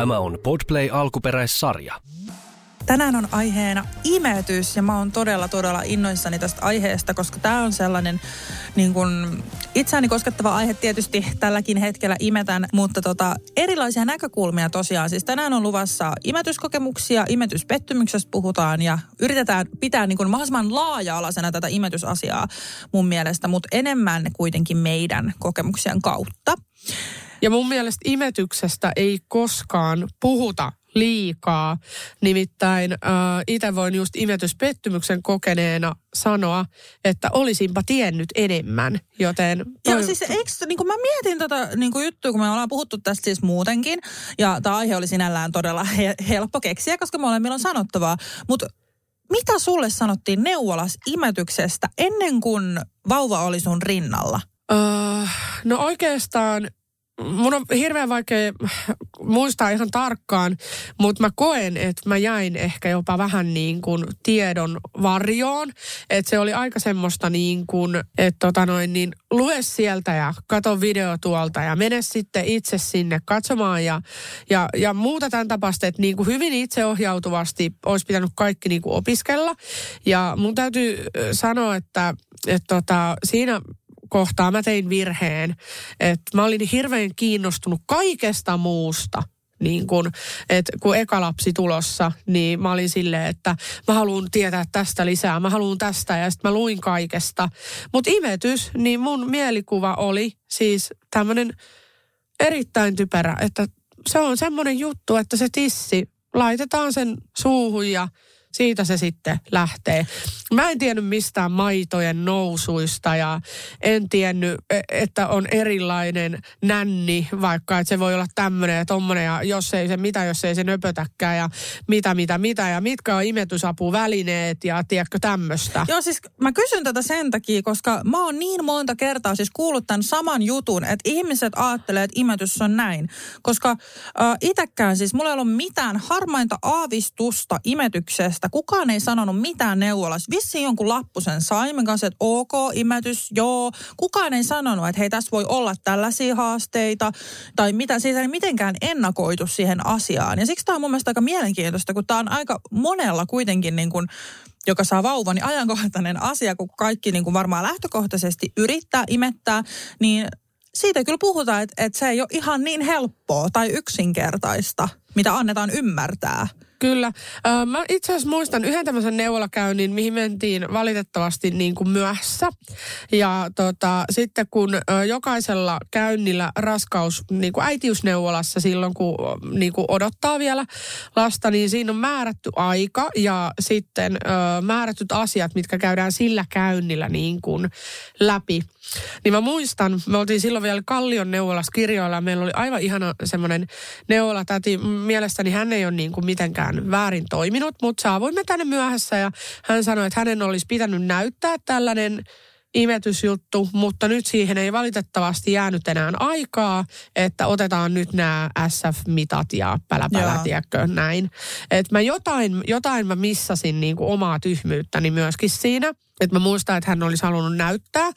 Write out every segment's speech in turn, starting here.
Tämä on Podplay alkuperäissarja. Tänään on aiheena imetys ja mä oon todella todella innoissani tästä aiheesta, koska tämä on sellainen niin kun, itseäni koskettava aihe tietysti tälläkin hetkellä imetän, mutta tota, erilaisia näkökulmia tosiaan. Siis tänään on luvassa imetyskokemuksia, imetyspettymyksestä puhutaan ja yritetään pitää niin kun mahdollisimman laaja-alaisena tätä imetysasiaa mun mielestä, mutta enemmän kuitenkin meidän kokemuksien kautta. Ja mun mielestä imetyksestä ei koskaan puhuta liikaa. Nimittäin äh, itse voin just imetyspettymyksen kokeneena sanoa, että olisinpa tiennyt enemmän, joten... Joo, siis eikö, niin kuin mä mietin tätä niin juttua, kun me ollaan puhuttu tästä siis muutenkin, ja tämä aihe oli sinällään todella he, helppo keksiä, koska molemmilla on sanottavaa, mutta mitä sulle sanottiin neuvolas imetyksestä ennen kuin vauva oli sun rinnalla? Öö, no oikeastaan mun on hirveän vaikea muistaa ihan tarkkaan, mutta mä koen, että mä jäin ehkä jopa vähän niin kuin tiedon varjoon. Että se oli aika semmoista niin kuin, että tota noin, niin lue sieltä ja kato video tuolta ja mene sitten itse sinne katsomaan ja, ja, ja muuta tämän tapasta, että niin kuin hyvin itseohjautuvasti olisi pitänyt kaikki niin kuin opiskella. Ja mun täytyy sanoa, että, että tota, siinä kohtaa mä tein virheen, että mä olin hirveän kiinnostunut kaikesta muusta. Niin kun, että kun eka lapsi tulossa, niin mä olin silleen, että mä haluan tietää tästä lisää, mä haluan tästä ja sitten mä luin kaikesta. Mutta imetys, niin mun mielikuva oli siis tämmöinen erittäin typerä, että se on semmoinen juttu, että se tissi laitetaan sen suuhun ja siitä se sitten lähtee. Mä en tiennyt mistään maitojen nousuista ja en tiennyt, e, että on erilainen nänni, vaikka että se voi olla tämmöinen ja tommonen ja jos ei se mitä, jos ei se nöpötäkään ja mitä, mitä, mitä ja mitkä on imetysapuvälineet ja tiedätkö tämmöistä. Joo siis mä kysyn tätä sen takia, koska mä oon niin monta kertaa siis kuullut tämän saman jutun, että ihmiset ajattelee, että imetys on näin. Koska äh, itekään siis mulla ei ollut mitään harmainta aavistusta imetyksestä tästä. Kukaan ei sanonut mitään neuvolas. Vissiin jonkun lappusen saimen kanssa, että ok, imetys, joo. Kukaan ei sanonut, että hei, tässä voi olla tällaisia haasteita tai mitä siitä ei mitenkään ennakoitu siihen asiaan. Ja siksi tämä on mun mielestä aika mielenkiintoista, kun tämä on aika monella kuitenkin niin kuin joka saa vauvan, niin ajankohtainen asia, kun kaikki niin kuin varmaan lähtökohtaisesti yrittää imettää, niin siitä kyllä puhutaan, että, että se ei ole ihan niin helppoa tai yksinkertaista, mitä annetaan ymmärtää. Kyllä. Mä itse asiassa muistan yhden tämmöisen neuvolakäynnin, mihin mentiin valitettavasti niin kuin myöhässä. Ja tota, sitten kun jokaisella käynnillä raskaus, niin kuin äitiysneuvolassa silloin, kun niin kuin odottaa vielä lasta, niin siinä on määrätty aika ja sitten määrätyt asiat, mitkä käydään sillä käynnillä niin kuin läpi. Niin mä muistan, me oltiin silloin vielä Kallion neuvolassa kirjoilla ja meillä oli aivan ihana semmoinen neuvolatäti. Mielestäni hän ei ole niin kuin mitenkään väärin toiminut, mutta saavuimme tänne myöhässä ja hän sanoi, että hänen olisi pitänyt näyttää tällainen imetysjuttu, mutta nyt siihen ei valitettavasti jäänyt enää aikaa, että otetaan nyt nämä SF-mitat ja päläpälä, tiedätkö, näin. Että mä jotain, jotain mä missasin niin kuin omaa tyhmyyttäni myöskin siinä. Että mä muistan, että hän olisi halunnut näyttää.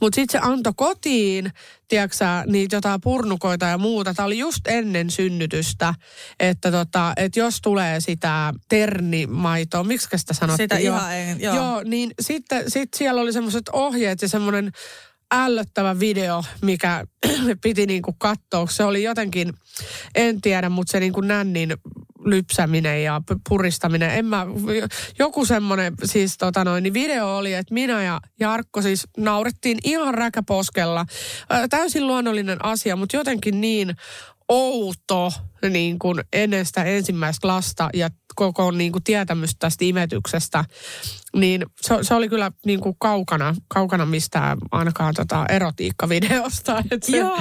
Mutta sitten se antoi kotiin, tiedätkö niitä jotain purnukoita ja muuta. Tämä oli just ennen synnytystä, että tota, et jos tulee sitä ternimaitoa, miksi sitä sanottiin? Sitä joo, ihan ei, joo. joo. niin sitten sit siellä oli semmoiset ohjeet ja semmoinen ällöttävä video, mikä piti niinku katsoa. Se oli jotenkin, en tiedä, mutta se niinku nännin lypsäminen ja puristaminen. En mä, joku semmoinen siis tota noin, niin video oli, että minä ja Jarkko siis naurettiin ihan räkäposkella. Täysin luonnollinen asia, mutta jotenkin niin outo niin kuin ennen sitä ensimmäistä lasta ja koko niin kuin tietämystä tästä imetyksestä, niin se, se oli kyllä niin kuin kaukana, kaukana mistään ainakaan tota erotiikkavideosta. Et se, Joo,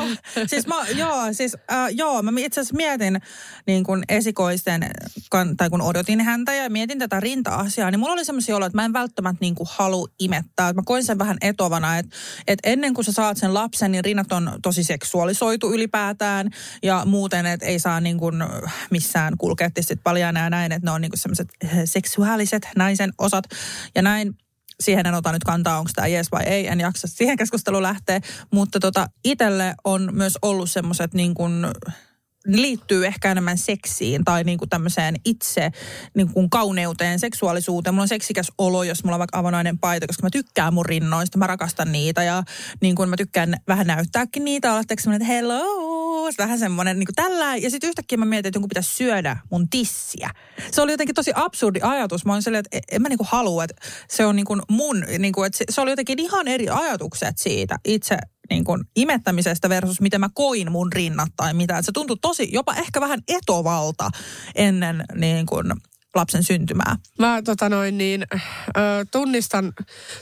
siis mä, joo, siis, äh, joo, mä itse asiassa mietin niin kun esikoisten, tai kun odotin häntä ja mietin tätä rinta-asiaa, niin mulla oli semmoisia oloja, että mä en välttämättä niin kuin halu imettää. Mä koin sen vähän etovana, että, että ennen kuin sä saat sen lapsen, niin rinnat on tosi seksuaalisoitu ylipäätään ja muuten, että ei saa niin kuin missään kulkea paljaana ja näin, että ne on niin kuin semmoiset seksuaaliset naisen osat ja näin siihen en ota nyt kantaa, onko tämä yes vai ei, en jaksa siihen keskusteluun lähteä. Mutta tota, itselle on myös ollut semmoiset niin liittyy ehkä enemmän seksiin tai niin kuin tämmöiseen itse niin kuin kauneuteen, seksuaalisuuteen. Mulla on seksikäs olo, jos mulla on vaikka avonainen paita, koska mä tykkään mun rinnoista, mä rakastan niitä ja niin kuin mä tykkään vähän näyttääkin niitä, olla semmoinen, että hello, vähän semmoinen niin kuin tällä. Ja sitten yhtäkkiä mä mietin, että jonkun pitäisi syödä mun tissiä. Se oli jotenkin tosi absurdi ajatus. Mä olin silleen, että en mä niin kuin halua, että se on niin kuin mun, niin kuin, että se, se oli jotenkin ihan eri ajatukset siitä itse niin kuin imettämisestä versus miten mä koin mun rinnat tai mitä. Se tuntui tosi, jopa ehkä vähän etovalta ennen niin kuin lapsen syntymää. Mä tota noin niin, ö, tunnistan,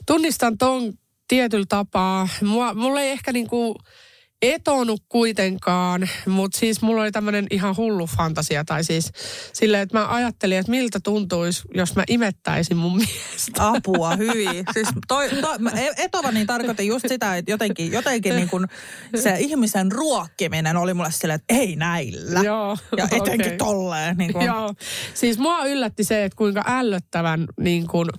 tunnistan ton tietyllä tapaa. Mua, mulla ei ehkä niinku etonut kuitenkaan, mutta siis mulla oli tämmöinen ihan hullu fantasia. Tai siis silleen, että mä ajattelin, että miltä tuntuisi, jos mä imettäisin mun miestä. Apua, hyvin. Siis toi, toi, e- etova niin tarkoitin just sitä, että jotenkin, jotenkin niin kuin se ihmisen ruokkiminen oli mulle silleen, että ei näillä. Joo, ja etenkin okei. tolleen. Niin kuin. Joo. Siis mua yllätti se, että kuinka ällöttävän niin kuin,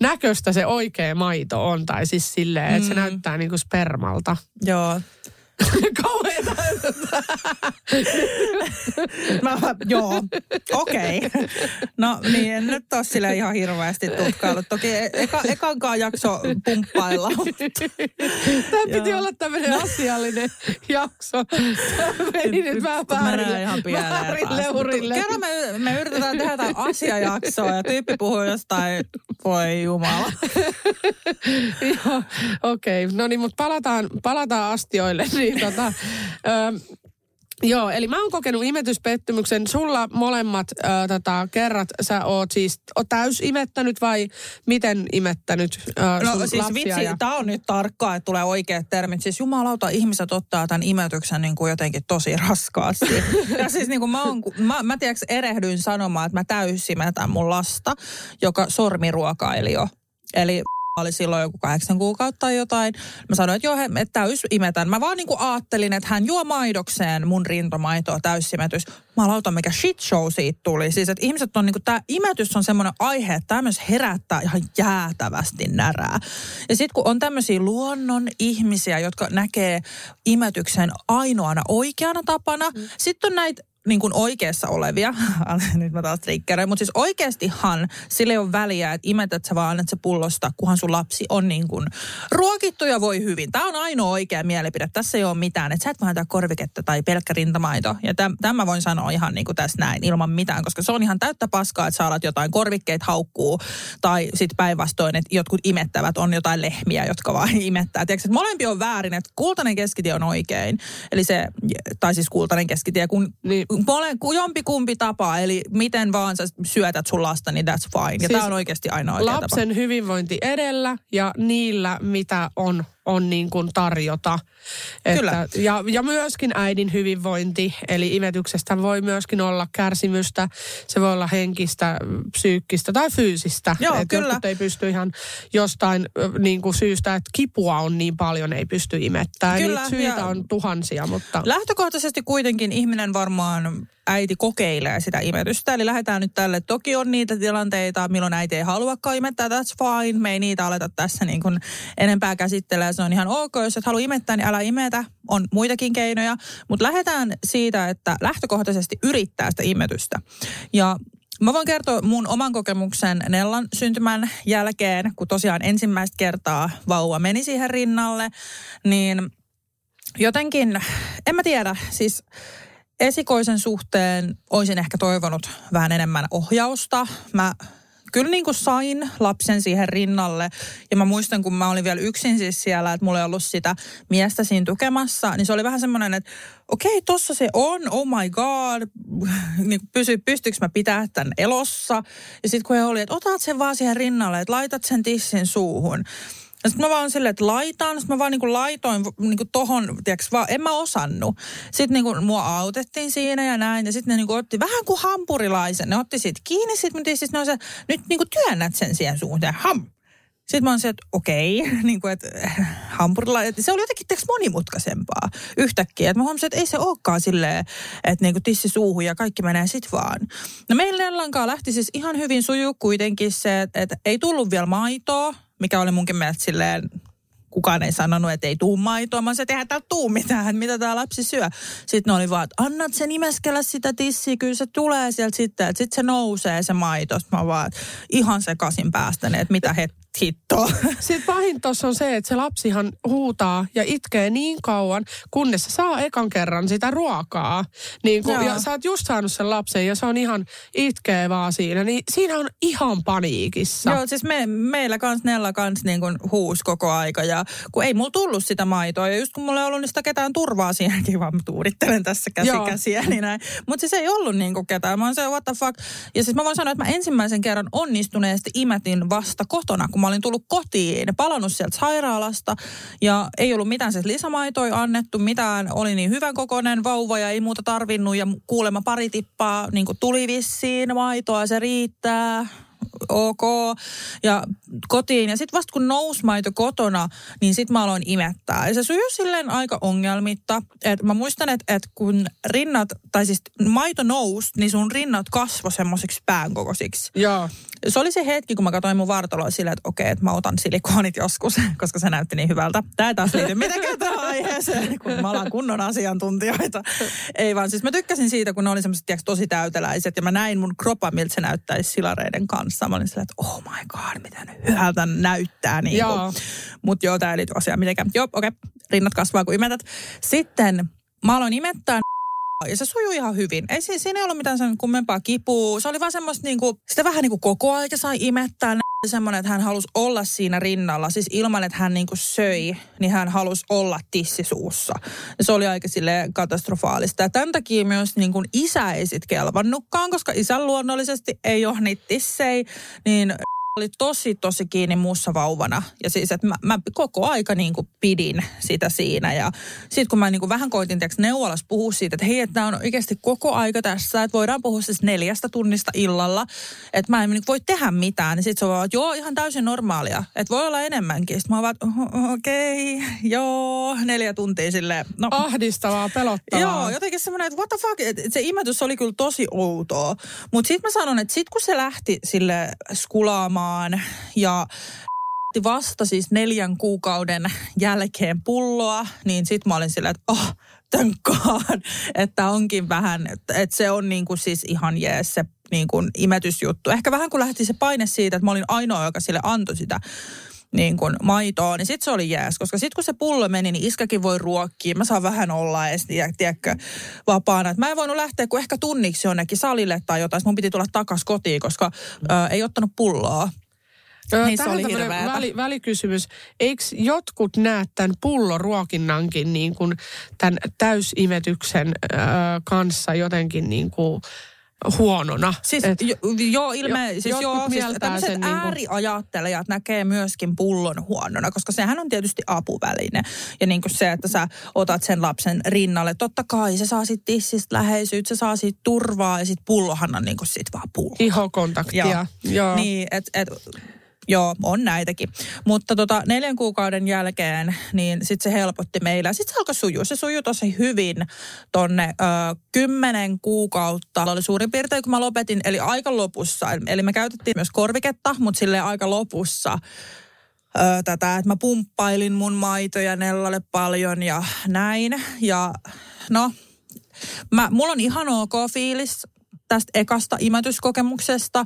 näköistä se oikea maito on. Tai siis silleen, että se näyttää niin kuin spermalta. Joo. Kauheeta. Mä, joo, okei. Okay. No niin, en nyt ole sille ihan hirveästi tutkaillut. Toki e- eka, ekankaan jakso pumppailla. Tämä piti olla tämmöinen asiallinen jakso. Tämä meni nyt vähän taas. leurille. Kerran me, me yritetään tehdä jotain asiajaksoa ja tyyppi puhuu jostain, voi jumala. Joo, okei. Okay. No niin, mutta palataan, palataan astioille. Niin, tota, ö, Joo, eli mä oon kokenut imetyspettymyksen. Sulla molemmat ö, tota, kerrat sä oot siis oot täys imettänyt vai miten imettänyt ö, No siis vitsi, ja... tämä on nyt tarkkaa, että tulee oikeat termit. Siis jumalauta, ihmiset ottaa tämän imetyksen niin kuin jotenkin tosi raskaasti. ja siis niin kuin mä, oon, mä, mä tiedätkö, erehdyin sanomaan, että mä täysimetän mun lasta, joka sormiruokaili jo. Eli oli silloin joku kahdeksan kuukautta tai jotain. Mä sanoin, että joo, he, että täys imetän. Mä vaan niinku ajattelin, että hän juo maidokseen mun rintomaitoa täysimetys. Mä lautan, mikä shit show siitä tuli. Siis, että ihmiset on niinku, tää imetys on semmoinen aihe, että tämä myös herättää ihan jäätävästi närää. Ja sitten kun on tämmöisiä luonnon ihmisiä, jotka näkee imetyksen ainoana oikeana tapana, mm. sitten on näitä niin kuin oikeassa olevia, nyt mä taas triggeröin, mutta siis oikeastihan sillä ei ole väliä, että imetät sä vaan annat se pullosta, kunhan sun lapsi on niin kuin ruokittu ja voi hyvin. Tämä on ainoa oikea mielipide, tässä ei ole mitään, että sä et vaan korviketta tai pelkkä rintamaito. Ja täm, tämä voin sanoa ihan niin kuin tässä näin, ilman mitään, koska se on ihan täyttä paskaa, että sä alat jotain korvikkeita haukkuu, tai sitten päinvastoin, että jotkut imettävät on jotain lehmiä, jotka vaan imettää. Tiedätkö, että molempi on väärin, että kultainen keskitie on oikein, eli se, tai siis kultainen keskitie, kun Niin. Mole, ku- jompi kumpi tapa, eli miten vaan sä syötät sun lasta, niin that's fine. Ja Siis tämä on oikeasti ainoa oikea Lapsen tapa. hyvinvointi edellä ja niillä, mitä on, on niin kuin tarjota. Kyllä. Ja, ja myöskin äidin hyvinvointi, eli imetyksestä voi myöskin olla kärsimystä. Se voi olla henkistä, psyykkistä tai fyysistä. Joo, Et kyllä. Ei pysty ihan jostain niin kuin syystä, että kipua on niin paljon, ei pysty imettämään. Kyllä, Niitä syitä ja- on tuhansia, mutta... Lähtökohtaisesti kuitenkin ihminen varmaan äiti kokeilee sitä imetystä. Eli lähdetään nyt tälle. Toki on niitä tilanteita, milloin äiti ei haluakaan imettää. That's fine. Me ei niitä aleta tässä niin kuin enempää käsittelee. Se on ihan ok. Jos et halua imettää, niin älä imetä. On muitakin keinoja. Mutta lähdetään siitä, että lähtökohtaisesti yrittää sitä imetystä. Ja Mä voin kertoa mun oman kokemuksen Nellan syntymän jälkeen, kun tosiaan ensimmäistä kertaa vauva meni siihen rinnalle, niin jotenkin, en mä tiedä, siis esikoisen suhteen olisin ehkä toivonut vähän enemmän ohjausta. Mä kyllä niin kuin sain lapsen siihen rinnalle. Ja mä muistan, kun mä olin vielä yksin siis siellä, että mulla ei ollut sitä miestä siinä tukemassa, niin se oli vähän semmoinen, että okei, okay, tossa se on, oh my god, niin pysy, pystyykö mä pitää tämän elossa. Ja sitten kun he oli, että otat sen vaan siihen rinnalle, että laitat sen tissin suuhun. Ja sitten mä vaan silleen, että laitan. Sitten mä vaan niinku laitoin niinku tohon, tiiäks, vaan en mä osannut. Sitten niinku mua autettiin siinä ja näin. Ja sitten ne niinku otti vähän kuin hampurilaisen. Ne otti siitä kiinni. Sitten mä siis ne se, nyt niinku työnnät sen siihen suuntaan. Ham! Sitten mä oon se, että okei, niin kuin, että hampurilainen, se oli jotenkin teks monimutkaisempaa yhtäkkiä. Että mä huomasin, että ei se olekaan silleen, että niin kuin tissi suuhun ja kaikki menee sit vaan. No meillä Nellankaan lähti siis ihan hyvin sujuu kuitenkin se, että, että ei tullut vielä maitoa, mikä oli munkin mielestä silleen kukaan ei sanonut, että ei tuu maitoa. Mä sanoin, että täällä tuu mitään, mitä tämä lapsi syö. Sitten ne oli vaan, että annat sen imeskellä sitä tissiä, kyllä se tulee sieltä sitten, sitten se nousee se maito. Sitten mä vaan, ihan sekaisin päästäneet, että mitä he hittoa. Sitten pahin tuossa on se, että se lapsihan huutaa ja itkee niin kauan, kunnes se saa ekan kerran sitä ruokaa. Niin kun, ja sä oot just saanut sen lapsen ja se on ihan itkee vaan siinä. Niin siinä on ihan paniikissa. Joo, siis me, meillä kans Nella kans niin kuin huus koko aika. Ja kun ei mulla tullut sitä maitoa. Ja just kun mulla ei ollut sitä ketään turvaa siihenkin, vaan mä tuudittelen tässä käsi Joo. käsiä. Niin näin. Mutta siis ei ollut niin kuin ketään. Mä oon se, what the fuck. Ja siis mä voin sanoa, että mä ensimmäisen kerran onnistuneesti imetin vasta kotona, kun mä olin tullut kotiin, palannut sieltä sairaalasta ja ei ollut mitään siis lisämaitoja annettu, mitään, oli niin hyvän kokoinen vauva ja ei muuta tarvinnut ja kuulemma pari tippaa niin tuli vissiin maitoa, se riittää ok. Ja kotiin. Ja sitten vasta kun nousi maito kotona, niin sitten mä aloin imettää. Ja se sujui silleen aika ongelmitta. Et mä muistan, että et kun rinnat, tai siis maito nousi, niin sun rinnat kasvoi semmoisiksi päänkokoisiksi. Joo. Se oli se hetki, kun mä katsoin mun vartaloa silleen, että okei, että mä otan silikoonit joskus, koska se näytti niin hyvältä. Tämä ei taas liity mitenkään tähän aiheeseen, kun mä alan kunnon asiantuntijoita. Ei vaan, siis mä tykkäsin siitä, kun ne oli semmoiset tosi täyteläiset ja mä näin mun kropa, miltä se näyttäisi silareiden kanssa. Mä olin silleen, että oh my god, miten hyvältä näyttää. Niin joo. Mutta joo, tämä ei liity asiaan mitenkään. Joo, okei, okay. rinnat kasvaa kun imetät. Sitten mä aloin imettää ja se sujui ihan hyvin. Ei siinä, siinä ei ollut mitään sen kummempaa kipua. Se oli vaan semmoista niinku, sitä vähän niinku koko ajan sai imettää. Semmoinen, että hän halusi olla siinä rinnalla. Siis ilman, että hän niinku söi, niin hän halusi olla tissisuussa. Se oli aika sille katastrofaalista. Ja tämän takia myös niinku isä ei sit kelvannutkaan, koska isän luonnollisesti ei ole niitä tissei. Niin oli tosi, tosi kiinni muussa vauvana. Ja siis, että mä, mä koko aika niin kuin pidin sitä siinä. Ja sitten kun mä niin kuin vähän koitin tiiäks, neuvolas puhua siitä, että hei, että on oikeasti koko aika tässä, että voidaan puhua siis neljästä tunnista illalla, että mä en niin voi tehdä mitään. Niin sitten se on vaan, että joo, ihan täysin normaalia, että voi olla enemmänkin. Sitten mä vaan, okei, okay, joo, neljä tuntia sille. No. Ahdistavaa, pelottavaa. Joo, jotenkin semmoinen, että what the fuck, että se imetys oli kyllä tosi outoa. Mutta sitten mä sanon, että sitten kun se lähti sille skulaamaan, juomaan ja vasta siis neljän kuukauden jälkeen pulloa, niin sitten mä olin sillä, että oh, God, että onkin vähän, että, että se on niin kuin siis ihan jees se niin kuin imetysjuttu. Ehkä vähän kun lähti se paine siitä, että mä olin ainoa, joka sille antoi sitä niin kuin maitoa, niin sitten se oli jääs. Koska sitten kun se pullo meni, niin iskakin voi ruokkia. Mä saan vähän olla edes, tiedätkö, vapaana. Et mä en voinut lähteä kuin ehkä tunniksi jonnekin salille tai jotain. Mun piti tulla takas kotiin, koska ö, ei ottanut pulloa. niin se oli väli, välikysymys. Eikö jotkut näe tämän pulloruokinnankin niin kuin tämän täysimetyksen ö, kanssa jotenkin niin kuin huonona. Siis et, jo, joo, ilme, jo, siis joo, siis tämmöiset sen ääriajattelijat niin näkee myöskin pullon huonona, koska sehän on tietysti apuväline. Ja niin kuin se, että sä otat sen lapsen rinnalle, totta kai se saa sitten tissistä läheisyyttä, se saa siitä turvaa ja sitten pullohan on niin kuin sit vaan pullo. Ihokontaktia. Joo. joo. Niin, että et, Joo, on näitäkin. Mutta tota, neljän kuukauden jälkeen, niin sitten se helpotti meillä. Sitten se alkoi sujua. Se sujui tosi hyvin tonne ö, kymmenen kuukautta. Oli suurin piirtein, kun mä lopetin, eli aika lopussa. Eli me käytettiin myös korviketta, mutta sille aika lopussa ö, tätä, että mä pumppailin mun maitoja Nellalle paljon ja näin. Ja no, mä, mulla on ihan ok fiilis tästä ekasta imetyskokemuksesta,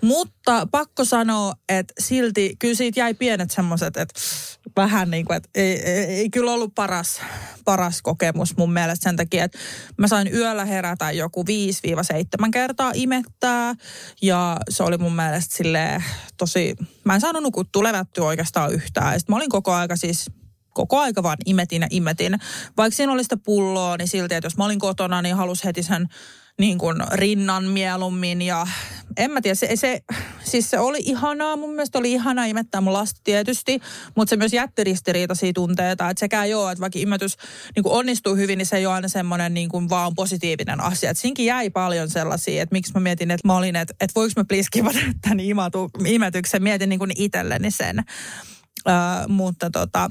mutta pakko sanoa, että silti kyllä siitä jäi pienet semmoiset, että vähän niin kuin, että ei, ei, ei kyllä ollut paras, paras kokemus mun mielestä sen takia, että mä sain yöllä herätä joku 5-7 kertaa imettää ja se oli mun mielestä silleen tosi, mä en saanut nukuttua levättyä oikeastaan yhtään. Ja mä olin koko aika siis koko aika vaan imetin ja imetin. Vaikka siinä oli sitä pulloa, niin silti, että jos mä olin kotona, niin halus heti sen niin kuin rinnan mieluummin ja en mä tiedä, se, se, siis se oli ihanaa, mun mielestä oli ihanaa imettää mun lasta tietysti, mutta se myös jätti ristiriitaisia tunteita, että sekään joo, että vaikka imetys niin kuin onnistuu hyvin, niin se ei ole aina semmoinen niin kuin vaan positiivinen asia. Et siinkin jäi paljon sellaisia, että miksi mä mietin, että mä olin, että, että voiko mä please kivata tämän imatu, imetyksen, mietin niin kuin itselleni sen. Ö, mutta tota,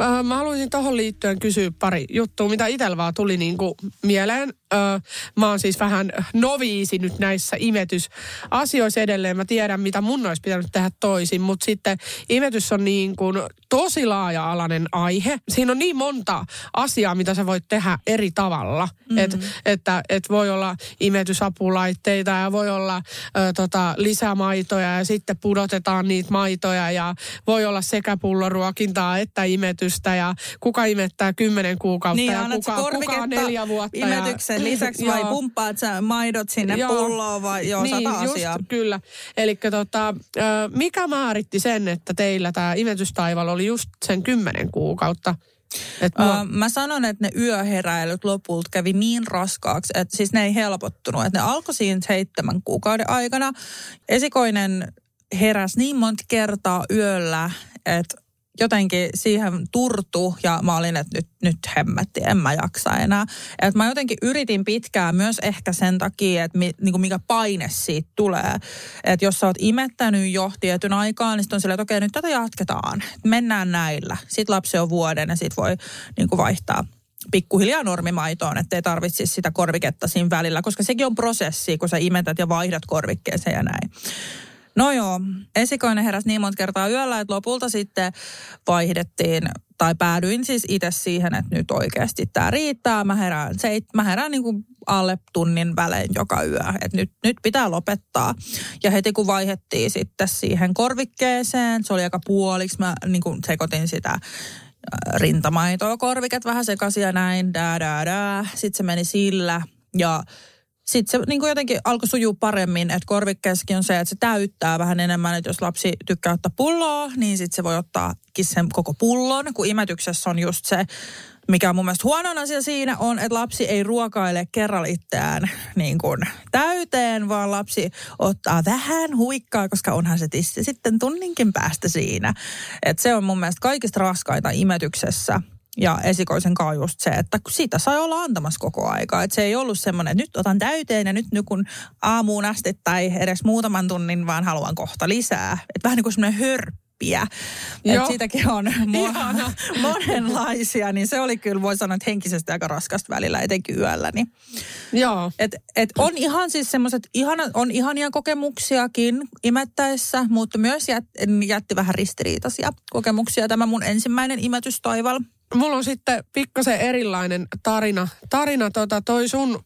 Äh, Mä haluaisin tuohon liittyen kysyä pari juttua, mitä itsellä vaan tuli niin kuin mieleen. Ö, Mä oon siis vähän noviisi nyt näissä imetysasioissa edelleen. Mä tiedän, mitä mun olisi pitänyt tehdä toisin, mutta sitten imetys on niin kuin tosi laaja-alainen aihe. Siinä on niin monta asiaa, mitä sä voit tehdä eri tavalla. Mm-hmm. Et, että et voi olla imetysapulaitteita ja voi olla ö, tota, lisämaitoja ja sitten pudotetaan niitä maitoja ja voi olla sekä pulloruokintaa että imetystä ja kuka imettää kymmenen kuukautta Niin, ja kuka, kuka neljä vuotta. ja- imetyksen lisäksi vai pumppaat sä maidot sinne Joo. pulloon vai joo, niin, sata just, asiaa. kyllä. Eli tota, mikä määritti sen, että teillä tämä imetystaival oli just sen kymmenen kuukautta? Et mua, mä sanon, että ne yöheräilyt lopulta kävi niin raskaaksi, että siis ne ei helpottunut. Että ne alkoi siinä seitsemän kuukauden aikana. Esikoinen heräsi niin monta kertaa yöllä, että jotenkin siihen turtu ja mä olin, että nyt, nyt hemmetti, en mä jaksa enää. Että mä jotenkin yritin pitkään myös ehkä sen takia, että mi, niin kuin mikä paine siitä tulee. Että jos sä oot imettänyt jo tietyn aikaa, niin sit on silleen, että okei, nyt tätä jatketaan. Mennään näillä. Sitten lapsi on vuoden ja sit voi niin kuin vaihtaa pikkuhiljaa normimaitoon, ettei tarvitsisi sitä korviketta siinä välillä, koska sekin on prosessi, kun sä imetät ja vaihdat korvikkeeseen ja näin. No joo, esikoinen heräsi niin monta kertaa yöllä, että lopulta sitten vaihdettiin, tai päädyin siis itse siihen, että nyt oikeasti tämä riittää. Mä herään, seit, mä herään niin kuin alle tunnin välein joka yö, että nyt, nyt pitää lopettaa. Ja heti kun vaihdettiin sitten siihen korvikkeeseen, se oli aika puoliksi, mä niin kuin sekoitin sitä äh, rintamaitoa, korviket vähän sekaisin ja näin, dää, dää, dää. Sitten se meni sillä ja sitten se niin kuin jotenkin alkoi sujua paremmin, että korvikkeessakin on se, että se täyttää vähän enemmän, että jos lapsi tykkää ottaa pulloa, niin sitten se voi ottaa sen koko pullon, kun imetyksessä on just se, mikä on mun mielestä huono asia siinä on, että lapsi ei ruokaile kerralla itseään niin kuin täyteen, vaan lapsi ottaa vähän huikkaa, koska onhan se tissi sitten tunninkin päästä siinä. Et se on mun mielestä kaikista raskaita imetyksessä. Ja esikoisen kanssa just se, että kun siitä sai olla antamassa koko aikaa. Että se ei ollut semmoinen, että nyt otan täyteen ja nyt nukun aamuun asti tai edes muutaman tunnin, vaan haluan kohta lisää. Että vähän niin kuin semmoinen hörppiä. Että siitäkin on Ihana. mo- monenlaisia, niin se oli kyllä, voi sanoa, että henkisesti aika raskasta välillä, etenkin yöllä. Niin. joo. Et, et on ihan siis semmoiset, ihana, on ihania kokemuksiakin imettäessä, mutta myös jät, jätti vähän ristiriitaisia kokemuksia. Tämä mun ensimmäinen imetystaival. Mulla on sitten pikkasen erilainen tarina. Tarina tota, toi sun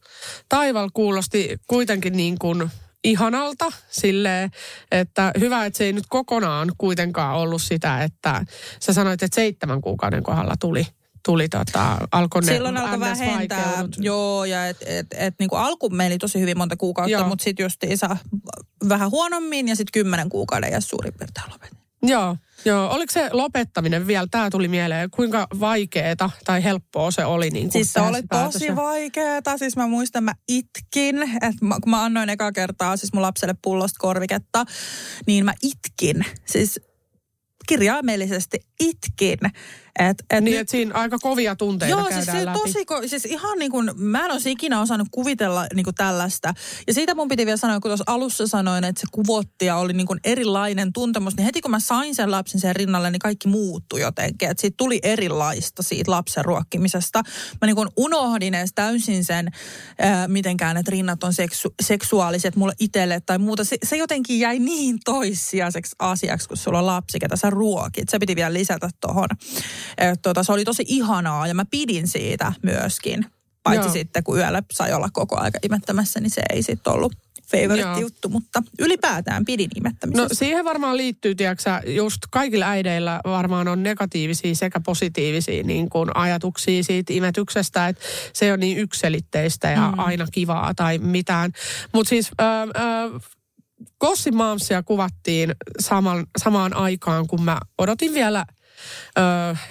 taival kuulosti kuitenkin niin kuin ihanalta silleen, että hyvä, että se ei nyt kokonaan kuitenkaan ollut sitä, että sä sanoit, että seitsemän kuukauden kohdalla tuli tuli tota, alkoi ne Silloin alkoi vähentää, joo, ja et, et, et, niinku alku meni tosi hyvin monta kuukautta, Joo. mutta sitten just isä vähän huonommin ja sitten kymmenen kuukauden ja suurin piirtein lopetin. Joo, joo. Oliko se lopettaminen vielä, tämä tuli mieleen, kuinka vaikeeta tai helppoa se oli? Niin Siis se oli tosi vaikeeta. Siis mä muistan, mä itkin, että mä, kun mä annoin eka kertaa siis mun lapselle pullosta korviketta, niin mä itkin. Siis kirjaimellisesti itkin. Et, et Niin, nyt- että siinä aika kovia tunteita Joo, siis, läpi. tosi, ko- siis ihan niin kuin, mä en olisi ikinä osannut kuvitella niin kuin tällaista. Ja siitä mun piti vielä sanoa, kun tuossa alussa sanoin, että se kuvotti ja oli niin kuin erilainen tuntemus, niin heti kun mä sain sen lapsen sen rinnalle, niin kaikki muuttui jotenkin. Että siitä tuli erilaista siitä lapsen ruokkimisesta. Mä niin kuin unohdin edes täysin sen, ää, mitenkään, että rinnat on seksu- seksuaaliset mulle itselle tai muuta. Se, se jotenkin jäi niin toissijaiseksi asiaksi, kun sulla on lapsi, ketä sä ruokit. Se piti vielä lisätä tuohon. Tota, se oli tosi ihanaa ja mä pidin siitä myöskin. Paitsi Joo. sitten, kun yöllä sai olla koko aika imettämässä, niin se ei sitten ollut favorite juttu, mutta ylipäätään pidin No imettämisestä. siihen varmaan liittyy, tiedätkö, just kaikilla äideillä varmaan on negatiivisia sekä positiivisia niin kuin ajatuksia siitä imetyksestä, että se on niin ykselitteistä ja mm. aina kivaa tai mitään. Mutta siis äh, äh, Gossin Momsia kuvattiin saman, samaan aikaan, kun mä odotin vielä ö,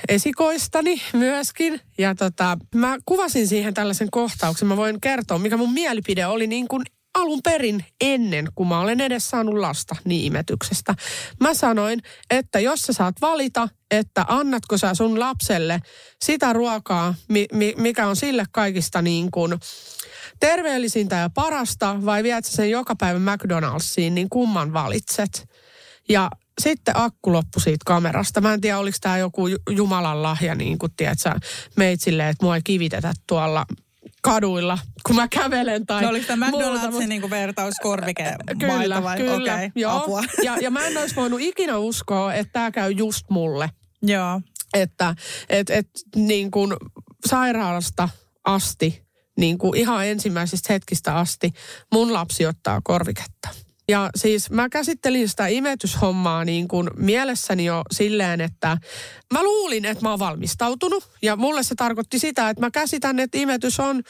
esikoistani myöskin. Ja tota, mä kuvasin siihen tällaisen kohtauksen. Mä voin kertoa, mikä mun mielipide oli niin kuin alun perin ennen, kun mä olen edes saanut lasta niin imetyksestä. Mä sanoin, että jos sä saat valita, että annatko sä sun lapselle sitä ruokaa, mi- mi- mikä on sille kaikista niin kuin terveellisintä ja parasta, vai viet sä sen joka päivä McDonald'siin, niin kumman valitset? Ja sitten akku loppui siitä kamerasta. Mä en tiedä, oliko tämä joku ju- Jumalan lahja, niin kuin tiedät sä, meitsille, että mua ei kivitetä tuolla kaduilla, kun mä kävelen tai No oliko tämä McDonald'sin niin vertauskorvike Kyllä, vai? kyllä. Okei, Joo. apua. Ja, ja mä en olisi voinut ikinä uskoa, että tämä käy just mulle. Joo. Että et, et, niin kuin sairaalasta asti, niin kuin ihan ensimmäisistä hetkistä asti, mun lapsi ottaa korviketta. Ja siis mä käsittelin sitä imetyshommaa niin kuin mielessäni jo silleen, että mä luulin, että mä oon valmistautunut. Ja mulle se tarkoitti sitä, että mä käsitän, että imetys on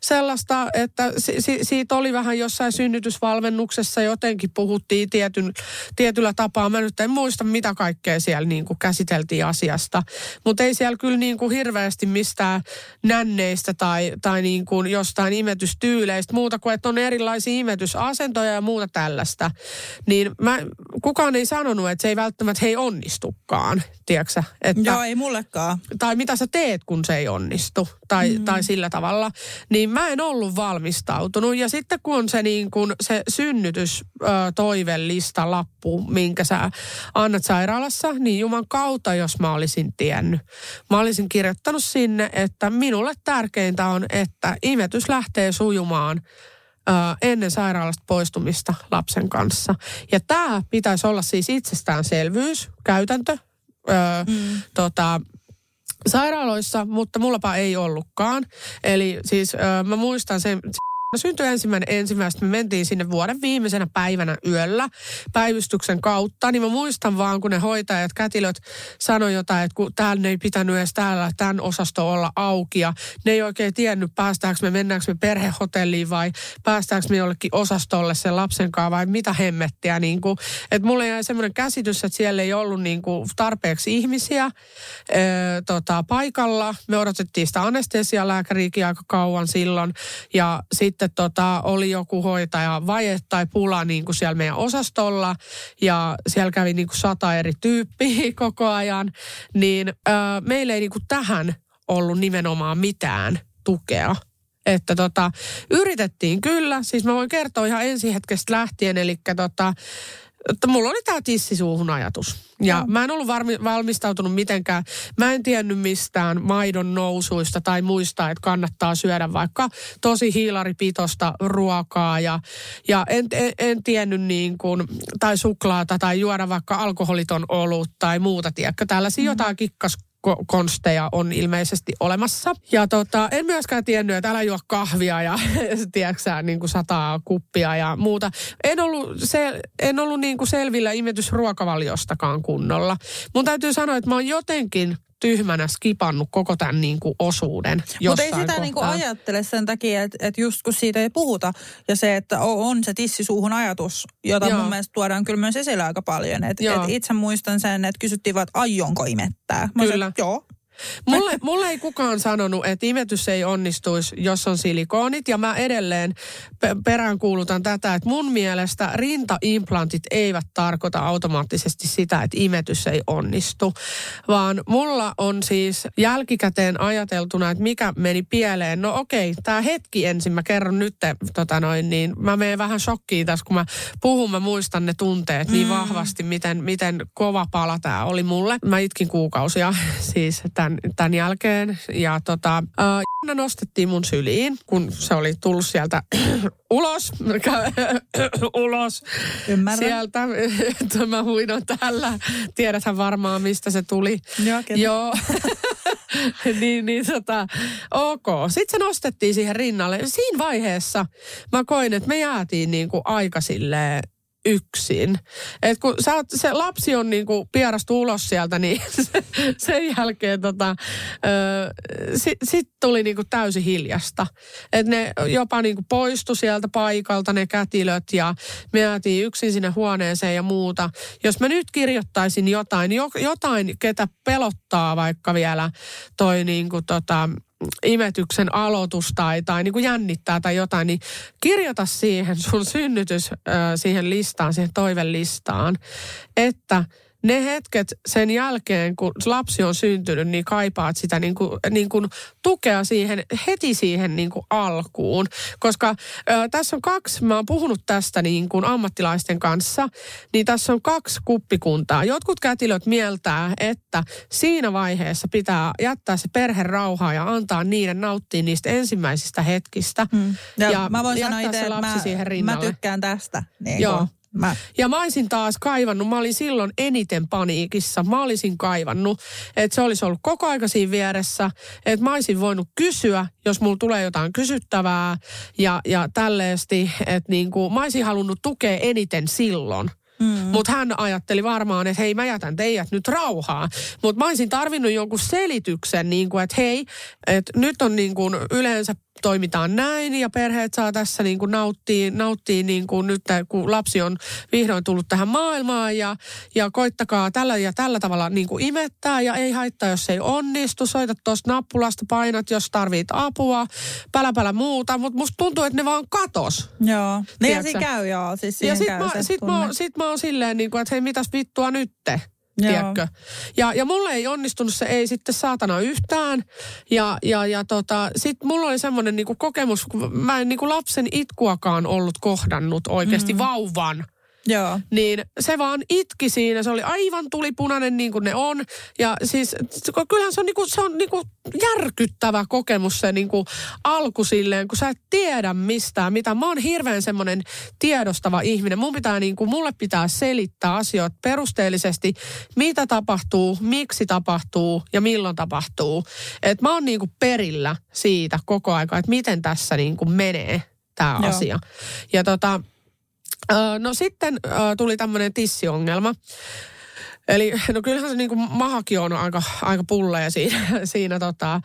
sellaista, että si- si- siitä oli vähän jossain synnytysvalmennuksessa jotenkin puhuttiin tietyn, tietyllä tapaa. Mä nyt en muista, mitä kaikkea siellä niin kuin käsiteltiin asiasta. Mutta ei siellä kyllä niin kuin hirveästi mistään nänneistä tai, tai niin kuin jostain imetystyyleistä muuta kuin, että on erilaisia imetysasentoja ja muuta tällaista. Niin mä, kukaan ei sanonut, että se ei välttämättä hei onnistukaan, tiedätkö että, Joo, ei mullekaan. tai mitä sä teet, kun se ei onnistu, tai, mm. tai sillä tavalla, niin mä en ollut valmistautunut. Ja sitten kun on se, niin kun, se synnytys ö, toivellista lappu, minkä sä annat sairaalassa, niin juman kautta, jos mä olisin tiennyt. Mä olisin kirjoittanut sinne, että minulle tärkeintä on, että imetys lähtee sujumaan ennen sairaalasta poistumista lapsen kanssa. Ja tämä pitäisi olla siis itsestäänselvyys, käytäntö, ö, mm. tota, sairaaloissa, mutta mullapa ei ollutkaan. Eli siis ö, mä muistan sen, Mä syntyi ensimmäinen ensimmäistä. Me mentiin sinne vuoden viimeisenä päivänä yöllä päivystyksen kautta. Niin mä muistan vaan, kun ne hoitajat, kätilöt sanoi jotain, että kun täällä ei pitänyt edes täällä tämän osasto olla auki. Ja ne ei oikein tiennyt, päästäänkö me, mennäänkö me perhehotelliin vai päästäänkö me jollekin osastolle sen lapsen kanssa vai mitä hemmettiä. Niin kuin, että mulle jäi semmoinen käsitys, että siellä ei ollut niin kuin tarpeeksi ihmisiä ö, tota, paikalla. Me odotettiin sitä anestesialääkäriäkin aika kauan silloin. Ja sitten tota, oli joku hoitaja vaje tai pula niin kuin siellä meidän osastolla. Ja siellä kävi niin kuin sata eri tyyppiä koko ajan. Niin ö, meillä ei niin kuin tähän ollut nimenomaan mitään tukea. Että tota, yritettiin kyllä, siis mä voin kertoa ihan ensi hetkestä lähtien, eli tota, että mulla oli tämä tissisuuhun ajatus. Ja Joo. mä en ollut varmi, valmistautunut mitenkään. Mä en tiennyt mistään maidon nousuista tai muista, että kannattaa syödä vaikka tosi hiilaripitoista ruokaa. Ja, ja en, en, en tiennyt niin kuin, tai suklaata tai juoda vaikka alkoholiton olut tai muuta, tiedätkö, tällaisia mm. jotain kikkas ko- konsteja on ilmeisesti olemassa. Ja tota, en myöskään tiennyt, että älä juo kahvia ja tiedätkö niin kuin sataa kuppia ja muuta. En ollut, se, en ollut niin kuin selvillä imetysruokavaliostakaan kunnolla. Mun täytyy sanoa, että mä oon jotenkin tyhmänä skipannut koko tämän niin kuin osuuden Mutta ei sitä kohtaa. niinku ajattele sen takia, että et just kun siitä ei puhuta ja se, että on se tissisuuhun ajatus, jota Joo. mun mielestä tuodaan kyllä myös esille aika paljon. Et, Joo. et itse muistan sen, että kysyttiin vaan, että aionko imettää. Mä sanoin, Kyllä. että joo. Mulle, mulle ei kukaan sanonut, että imetys ei onnistuisi, jos on silikoonit. Ja mä edelleen pe- peräänkuulutan tätä, että mun mielestä rintaimplantit eivät tarkoita automaattisesti sitä, että imetys ei onnistu. Vaan mulla on siis jälkikäteen ajateltuna, että mikä meni pieleen. No okei, tämä hetki ensin, mä kerron nyt, tota noin, niin mä menen vähän shokkiin tässä, kun mä puhun, mä muistan ne tunteet niin vahvasti, miten, miten kova pala tämä oli mulle. Mä itkin kuukausia siis tämän, tämän jälkeen. Ja tota, äh, nostettiin mun syliin, kun se oli tullut sieltä ulos. ulos Ymmärrän. sieltä. Mä huinon tällä. Tiedäthän varmaan, mistä se tuli. Joo. Joo. niin, niin tota, ok. Sitten se nostettiin siihen rinnalle. Siinä vaiheessa mä koin, että me jäätiin niin kuin aika silleen yksin. Et kun sä oot, se lapsi on niin kuin pierastu ulos sieltä, niin se, sen jälkeen tota, sitten sit tuli niin kuin täysin hiljasta. Et ne jopa niin kuin poistu sieltä paikalta ne kätilöt ja me jäätiin yksin sinne huoneeseen ja muuta. Jos mä nyt kirjoittaisin jotain, jo, jotain ketä pelottaa vaikka vielä toi niin kuin tota, imetyksen aloitus tai, tai niin kuin jännittää tai jotain, niin kirjoita siihen sun synnytys siihen listaan, siihen toivelistaan, että ne hetket sen jälkeen, kun lapsi on syntynyt, niin kaipaat sitä niin kuin, niin kuin tukea siihen, heti siihen niin kuin alkuun. Koska ö, tässä on kaksi, mä oon puhunut tästä niin kuin ammattilaisten kanssa, niin tässä on kaksi kuppikuntaa. Jotkut kätilöt mieltää, että siinä vaiheessa pitää jättää se perhe rauhaa ja antaa niiden nauttia niistä ensimmäisistä hetkistä. Mm. Ja, Ja mä voin sanoa itse, se että lapsi mä, siihen mä tykkään tästä. Niin Joo. Kun, mä, Ja mä olisin taas kaivannut, mä olin silloin eniten paniikissa, mä olisin kaivannut, että se olisi ollut koko aika siinä vieressä, että mä olisin voinut kysyä, jos mulla tulee jotain kysyttävää ja, ja tälleesti, että niin kuin, mä olisin halunnut tukea eniten silloin. Mm. Mutta hän ajatteli varmaan, että hei mä jätän teidät nyt rauhaa. Mutta mä olisin tarvinnut jonkun selityksen, niin kuin, että hei, että nyt on niin kuin yleensä toimitaan näin ja perheet saa tässä niin kuin nauttia, nauttia niin kuin nyt, kun lapsi on vihdoin tullut tähän maailmaan ja, ja koittakaa tällä ja tällä tavalla niin kuin imettää ja ei haittaa, jos ei onnistu. Soita tuosta nappulasta, painat, jos tarvit apua, pälä pälä muuta, mutta musta tuntuu, että ne vaan katos. joo. Niin ja siinä käy joo. Siis Ja sit käy mä, sit, mä, oon- sit mä oon silleen, niin kuin, että hei mitäs vittua nytte. Joo. Tiedätkö? Ja, ja mulle ei onnistunut se ei sitten saatana yhtään. Ja, ja, ja tota, sit mulla oli semmoinen niinku kokemus, kun mä en niinku lapsen itkuakaan ollut kohdannut oikeasti mm. vauvan. Joo. Niin se vaan itki siinä, se oli aivan tulipunainen niin kuin ne on. Ja siis kyllähän se on, niinku, se on niinku järkyttävä kokemus se niinku alku silleen, kun sä et tiedä mistään mitä. Mä oon hirveän semmoinen tiedostava ihminen. Mun pitää niinku, mulle pitää selittää asioita perusteellisesti, mitä tapahtuu, miksi tapahtuu ja milloin tapahtuu. Et mä oon niinku perillä siitä koko aika, että miten tässä niinku menee tämä asia. Ja tota, No sitten tuli tämmöinen tissiongelma. Eli no kyllähän se niin kuin mahakin on aika, aika pulleja siinä, siinä tota,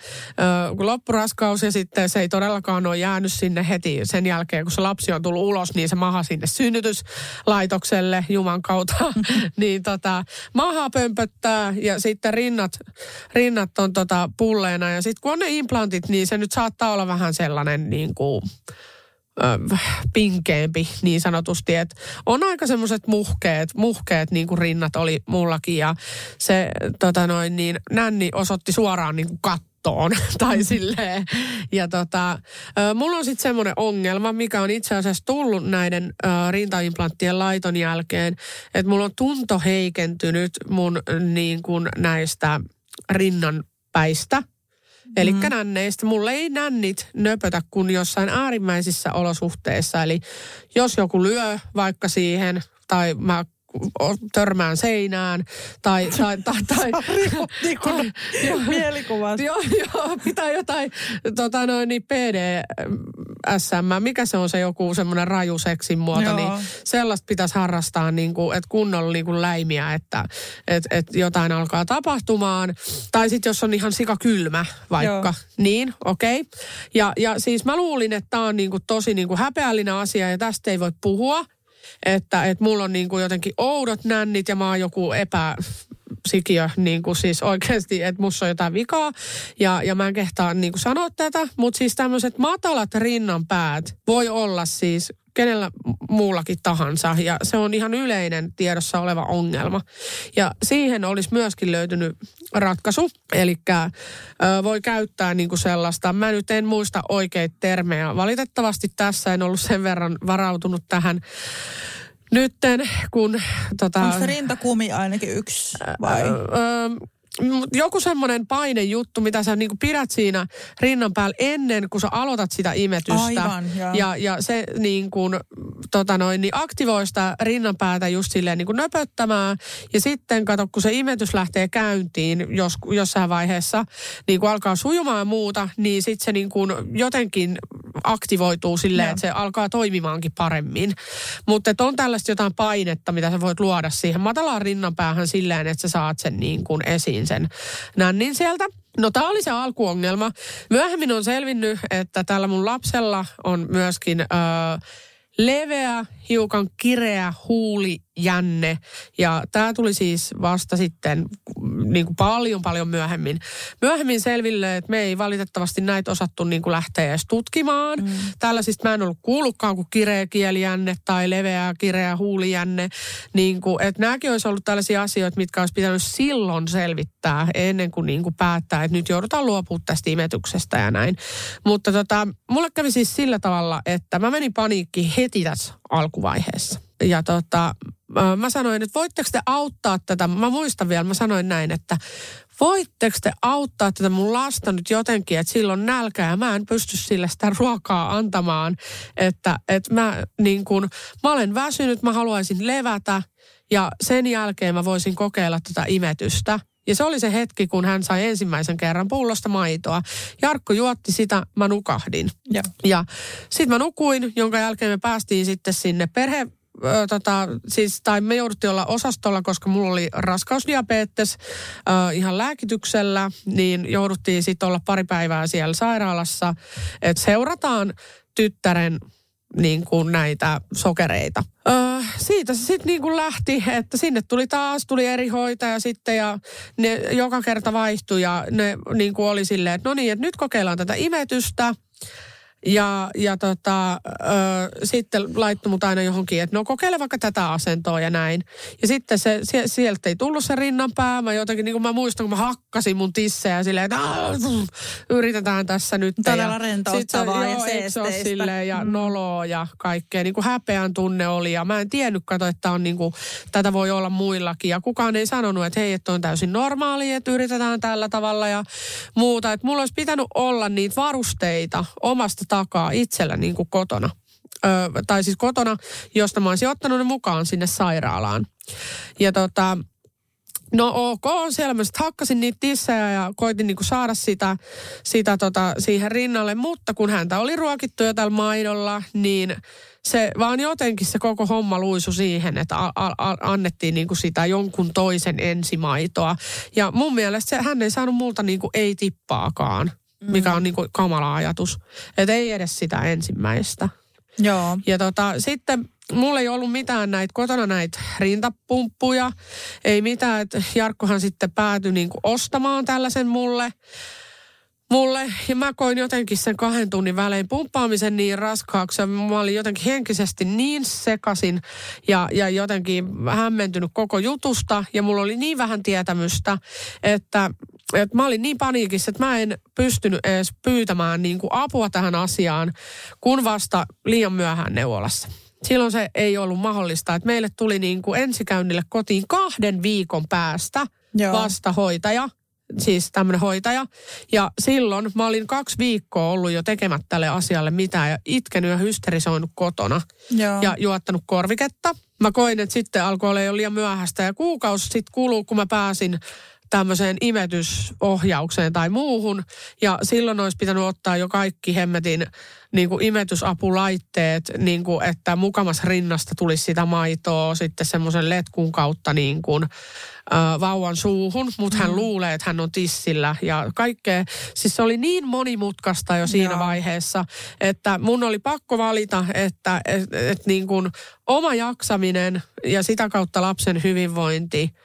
kun loppuraskaus ja sitten se ei todellakaan ole jäänyt sinne heti sen jälkeen, kun se lapsi on tullut ulos, niin se maha sinne synnytyslaitokselle Juman kautta, niin tota, maha pömpöttää ja sitten rinnat, rinnat on tota pulleena ja sitten kun on ne implantit, niin se nyt saattaa olla vähän sellainen niin kuin, ö, pinkeempi niin sanotusti. Et on aika semmoiset muhkeet, muhkeet niin kuin rinnat oli mullakin ja se tota noin, niin, nänni osoitti suoraan niin kuin kattoon tai silleen. Ja tota, mulla on sitten semmoinen ongelma, mikä on itse asiassa tullut näiden rintaimplanttien laiton jälkeen, että mulla on tunto heikentynyt mun niin kuin näistä rinnan päistä. Eli mm. nänneistä. Mulle ei nännit nöpötä kuin jossain äärimmäisissä olosuhteissa. Eli jos joku lyö vaikka siihen, tai mä törmään seinään tai... tai, tai, tai, niin kuin mielikuvat. Joo, joo, pitää jotain tota noin, niin PDSM, mikä se on se joku semmoinen raju seksin muoto, Joo. niin sellaista pitäisi harrastaa, niin kuin, että kunnolla niin kuin läimiä, että et, et jotain alkaa tapahtumaan. Tai sitten jos on ihan sika kylmä vaikka. Joo. niin okei. Okay. Ja, ja siis mä luulin, että tämä on niin kuin tosi niin kuin häpeällinen asia ja tästä ei voi puhua. Että, että mulla on niin kuin jotenkin oudot nännit ja mä oon joku epä sikiö, niin kuin siis oikeasti, että musta on jotain vikaa. Ja, ja mä en kehtaa niin kuin sanoa tätä, mutta siis tämmöiset matalat rinnanpäät voi olla siis kenellä muullakin tahansa. Ja se on ihan yleinen tiedossa oleva ongelma. Ja siihen olisi myöskin löytynyt ratkaisu. Eli voi käyttää niin kuin sellaista, mä nyt en muista oikeita termejä. Valitettavasti tässä en ollut sen verran varautunut tähän nytten, kun tota... Onko se rintakumi ainakin yksi vai? Öö, mut joku semmoinen painejuttu, mitä sä niinku pidät siinä rinnan päällä ennen kuin sä aloitat sitä imetystä. Aivan, joo. ja, ja se niin kuin, tota noin, niin aktivoi sitä rinnan päätä just silleen niin kuin nöpöttämään. Ja sitten kato, kun se imetys lähtee käyntiin jos, jossain vaiheessa, niin kun alkaa sujumaan ja muuta, niin sitten se niin kuin jotenkin aktivoituu silleen, että se alkaa toimimaankin paremmin. Mutta on tällaista jotain painetta, mitä sä voit luoda siihen matalaan rinnan päähän silleen, että sä saat sen niin kuin esiin sen nännin sieltä. No tämä oli se alkuongelma. Myöhemmin on selvinnyt, että tällä mun lapsella on myöskin öö, leveä, hiukan kireä huulijänne. Ja tämä tuli siis vasta sitten niin kuin paljon paljon myöhemmin. Myöhemmin selville, että me ei valitettavasti näitä osattu niin kuin lähteä edes tutkimaan. Mm. Tällaisista mä en ollut kuullutkaan kuin kireä kielijänne tai leveä kireä huulijänne. Niin kuin, että nämäkin olisi ollut tällaisia asioita, mitkä olisi pitänyt silloin selvittää ennen kuin, niin kuin päättää, että nyt joudutaan luopumaan tästä imetyksestä ja näin. Mutta tota, mulle kävi siis sillä tavalla, että mä menin paniikkiin heti tässä alkuvaiheessa. Ja tota, mä sanoin, että voitteko te auttaa tätä, mä muistan vielä, mä sanoin näin, että voitteko te auttaa tätä mun lasta nyt jotenkin, että silloin nälkää ja mä en pysty sille sitä ruokaa antamaan, että, että mä niin kun, mä olen väsynyt, mä haluaisin levätä ja sen jälkeen mä voisin kokeilla tätä imetystä. Ja se oli se hetki, kun hän sai ensimmäisen kerran pullosta maitoa. Jarkko juotti sitä, mä nukahdin. Joo. Ja sitten mä nukuin, jonka jälkeen me päästiin sitten sinne perhe ö, tota, siis, tai me jouduttiin olla osastolla, koska mulla oli raskausdiabetes ö, ihan lääkityksellä, niin jouduttiin sitten olla pari päivää siellä sairaalassa, että seurataan tyttären niin kuin näitä sokereita. Öö, siitä se sitten niin kuin lähti, että sinne tuli taas, tuli eri hoitaja sitten ja ne joka kerta vaihtui ja ne niin kuin oli silleen, että no niin, että nyt kokeillaan tätä imetystä. Ja, ja tota, ö, sitten laittoi mut aina johonkin, että no kokeile vaikka tätä asentoa ja näin. Ja sitten se, sie, sieltä ei tullut se rinnanpää. Mä jotenkin, niin kuin mä muistan, kun mä hakkasin mun tissejä silleen, että "Aah, yritetään tässä nyt. Todella rentouttavaa se- ja se seesteistä. silleen, ja Mm. noloa ja kaikkea. Niin kuin häpeän tunne oli ja mä en tiennyt, kato, että on niin kuin, tätä voi olla muillakin. Ja kukaan ei sanonut, että hei, että on täysin normaali, että yritetään tällä tavalla ja muuta. Että mulla olisi pitänyt olla niitä varusteita omasta takaa itsellä niin kuin kotona. Ö, tai siis kotona, josta mä olisin ottanut ne mukaan sinne sairaalaan. Ja tota, No ok, siellä mä sitten hakkasin niitä tissejä ja koitin niinku saada sitä, sitä tota siihen rinnalle, mutta kun häntä oli ruokittu jo tällä maidolla, niin se vaan jotenkin se koko homma luisu siihen, että a, a, a, annettiin niinku sitä jonkun toisen ensimaitoa. Ja mun mielestä se, hän ei saanut multa niinku ei tippaakaan, mikä on niinku kamala ajatus. Että ei edes sitä ensimmäistä. Joo. Ja tota, sitten mulla ei ollut mitään näitä kotona näitä rintapumppuja. Ei mitään, että Jarkkohan sitten päätyi niinku ostamaan tällaisen mulle. Mulle, ja mä koin jotenkin sen kahden tunnin välein pumppaamisen niin raskaaksi. ja Mä olin jotenkin henkisesti niin sekasin ja, ja jotenkin hämmentynyt koko jutusta. Ja mulla oli niin vähän tietämystä, että, että mä olin niin paniikissa, että mä en pystynyt edes pyytämään niin kuin apua tähän asiaan, kun vasta liian myöhään neuvolassa. Silloin se ei ollut mahdollista, että meille tuli niin kuin ensikäynnille kotiin kahden viikon päästä Joo. vasta hoitaja, siis tämmöinen hoitaja. Ja silloin mä olin kaksi viikkoa ollut jo tekemättä tälle asialle mitään ja itkenyt ja hysterisoinut kotona Joo. ja juottanut korviketta. mä koin, että sitten alkoi olla jo liian myöhäistä ja kuukausi sitten kuluu, kun mä pääsin tämmöiseen imetysohjaukseen tai muuhun. Ja silloin olisi pitänyt ottaa jo kaikki hemmetin niin kuin imetysapulaitteet, niin kuin, että mukamas rinnasta tulisi sitä maitoa sitten semmoisen letkun kautta niin kuin, äh, vauvan suuhun, mutta hän mm. luulee, että hän on tissillä ja kaikkea. Siis se oli niin monimutkaista jo siinä Joo. vaiheessa, että mun oli pakko valita, että et, et niin kuin oma jaksaminen ja sitä kautta lapsen hyvinvointi –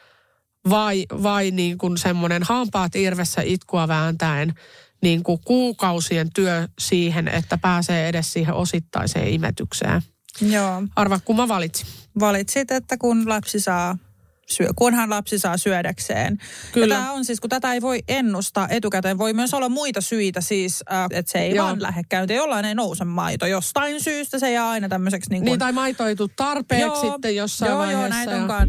vai, vai niin kuin semmoinen hampaat irvessä itkua vääntäen niin kuin kuukausien työ siihen, että pääsee edes siihen osittaiseen imetykseen. Joo. Arva, kun mä valitsin. Valitsit, että kun lapsi saa syö, kunhan lapsi saa syödäkseen. Kyllä. Ja tämä on siis, kun tätä ei voi ennustaa etukäteen, voi myös olla muita syitä siis, äh, että se ei Joo. vaan lähde käyntiin. Jollain ei nouse maito. Jostain syystä se jää aina tämmöiseksi niin kuin... Niin, tai maito ei tule tarpeeksi joo, sitten jossain joo, vaiheessa. Joo, näitä onkaan.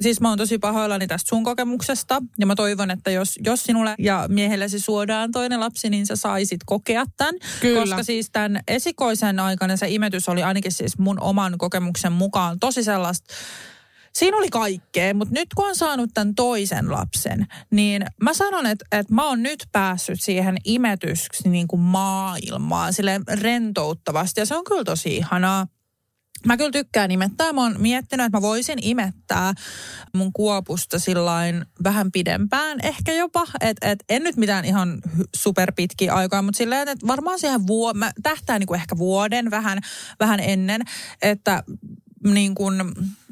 siis mä oon tosi pahoillani tästä sun kokemuksesta. Ja mä toivon, että jos, jos sinulle ja miehellesi suodaan toinen lapsi, niin sä saisit kokea tämän. Kyllä. Koska siis tämän esikoisen aikana se imetys oli ainakin siis mun oman kokemuksen mukaan tosi sellaista, Siinä oli kaikkea, mutta nyt kun on saanut tämän toisen lapsen, niin mä sanon, että, että mä oon nyt päässyt siihen imetyksi niin kuin maailmaan sille rentouttavasti. Ja se on kyllä tosi ihanaa. Mä kyllä tykkään imettää. Mä oon miettinyt, että mä voisin imettää mun kuopusta sillain vähän pidempään ehkä jopa. Että et en nyt mitään ihan superpitkiä aikaa, mutta silleen, että varmaan siihen vuo, mä tähtään niin kuin ehkä vuoden vähän, vähän ennen, että niin kuin,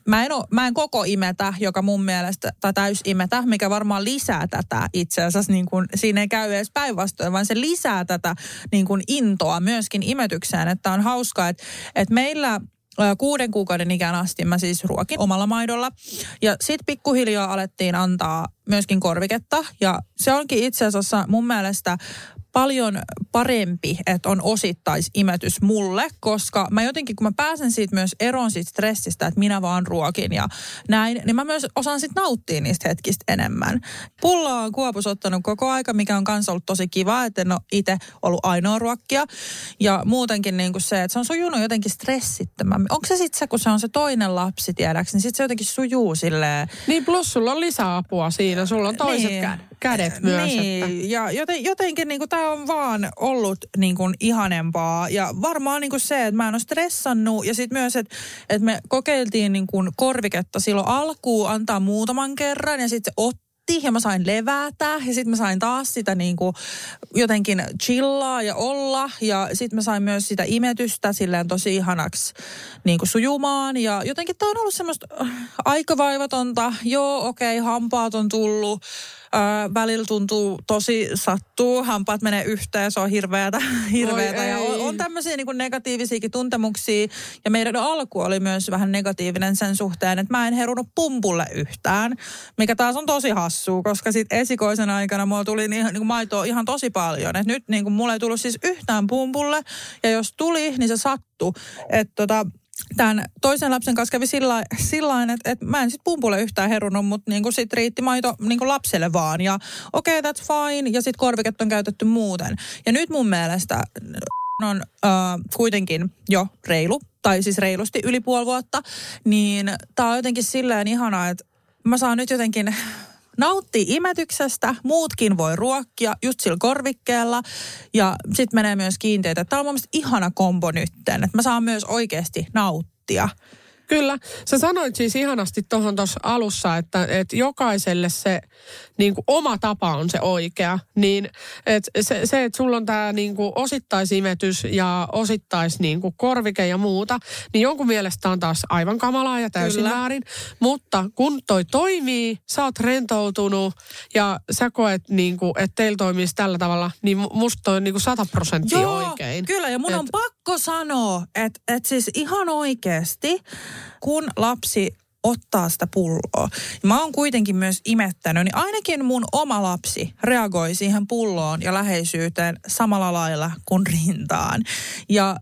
mä en, ole, mä en koko imetä, joka mun mielestä, tai täys imetä, mikä varmaan lisää tätä itse asiassa, niin kuin, siinä ei käy edes päinvastoin, vaan se lisää tätä niin kuin intoa myöskin imetykseen, että on hauskaa, että, että meillä kuuden kuukauden ikään asti mä siis ruokin omalla maidolla. Ja sitten pikkuhiljaa alettiin antaa myöskin korviketta. Ja se onkin itse asiassa mun mielestä paljon parempi, että on osittaisimetys mulle, koska mä jotenkin, kun mä pääsen siitä myös eroon siitä stressistä, että minä vaan ruokin ja näin, niin mä myös osaan sitten nauttia niistä hetkistä enemmän. Pulla on kuopus ottanut koko aika, mikä on kanssa ollut tosi kiva, että en ole itse ollut ainoa ruokkia. Ja muutenkin niin kuin se, että se on sujunut jotenkin stressittömämmin. Onko se sitten se, kun se on se toinen lapsi, tiedäks, niin sitten se jotenkin sujuu silleen. Niin plus sulla on lisäapua siinä, sulla on toiset niin. Kädet myös. Niin, että... ja joten, jotenkin niin tämä on vaan ollut niin kuin ihanempaa. Ja varmaan niin kuin se, että mä en ole stressannut. Ja sitten myös, että, että me kokeiltiin niin kuin korviketta silloin alkuun antaa muutaman kerran. Ja sitten se otti ja mä sain levätä ja sitten mä sain taas sitä niin kuin jotenkin chillaa ja olla ja sitten mä sain myös sitä imetystä silleen tosi ihanaksi niin kuin sujumaan ja jotenkin tää on ollut semmoista äh, aikavaivatonta, joo okei okay, hampaat on tullut, Öö, välillä tuntuu tosi sattuu, hampaat menee yhteen, se on hirveätä. hirveätä. ja on, on tämmöisiä niin negatiivisiakin tuntemuksia. Ja meidän alku oli myös vähän negatiivinen sen suhteen, että mä en herunut pumpulle yhtään, mikä taas on tosi hassua, koska sitten esikoisen aikana mulla tuli niin, niin maitoa ihan tosi paljon. Et nyt niin kuin mulla ei tullut siis yhtään pumpulle, ja jos tuli, niin se sattui. Että tota, tämän toisen lapsen kanssa kävi sillä lailla, että, että mä en sitten pumpulle yhtään herunut, mutta niin kuin sit riitti maito niin kuin lapselle vaan. Ja okei, okay, that's fine. Ja sitten korviket on käytetty muuten. Ja nyt mun mielestä on äh, kuitenkin jo reilu, tai siis reilusti yli puoli vuotta, niin tää on jotenkin silleen ihanaa, että mä saan nyt jotenkin nauttii imetyksestä, muutkin voi ruokkia just sillä korvikkeella ja sitten menee myös kiinteitä. Tämä on mun mielestä ihana kombo nytten, että mä saan myös oikeasti nauttia. Kyllä. Sä sanoit siis ihanasti tuohon tuossa alussa, että, että jokaiselle se niin kuin oma tapa on se oikea. Niin että se, se, että sulla on tämä niin kuin osittaisimetys ja osittais niin kuin korvike ja muuta, niin jonkun mielestä on taas aivan kamalaa ja täysin Kyllä. väärin. Mutta kun toi toimii, sä oot rentoutunut ja sä koet, niin kuin, että teillä toimisi tällä tavalla, niin mu- musta toi on niin kuin 100 prosenttia oikein. Kyllä, ja mun Et- on pakko sanoa, että, että siis ihan oikeasti, kun lapsi ottaa sitä pulloa. Mä oon kuitenkin myös imettänyt, niin ainakin mun oma lapsi reagoi siihen pulloon ja läheisyyteen samalla lailla kuin rintaan. Ja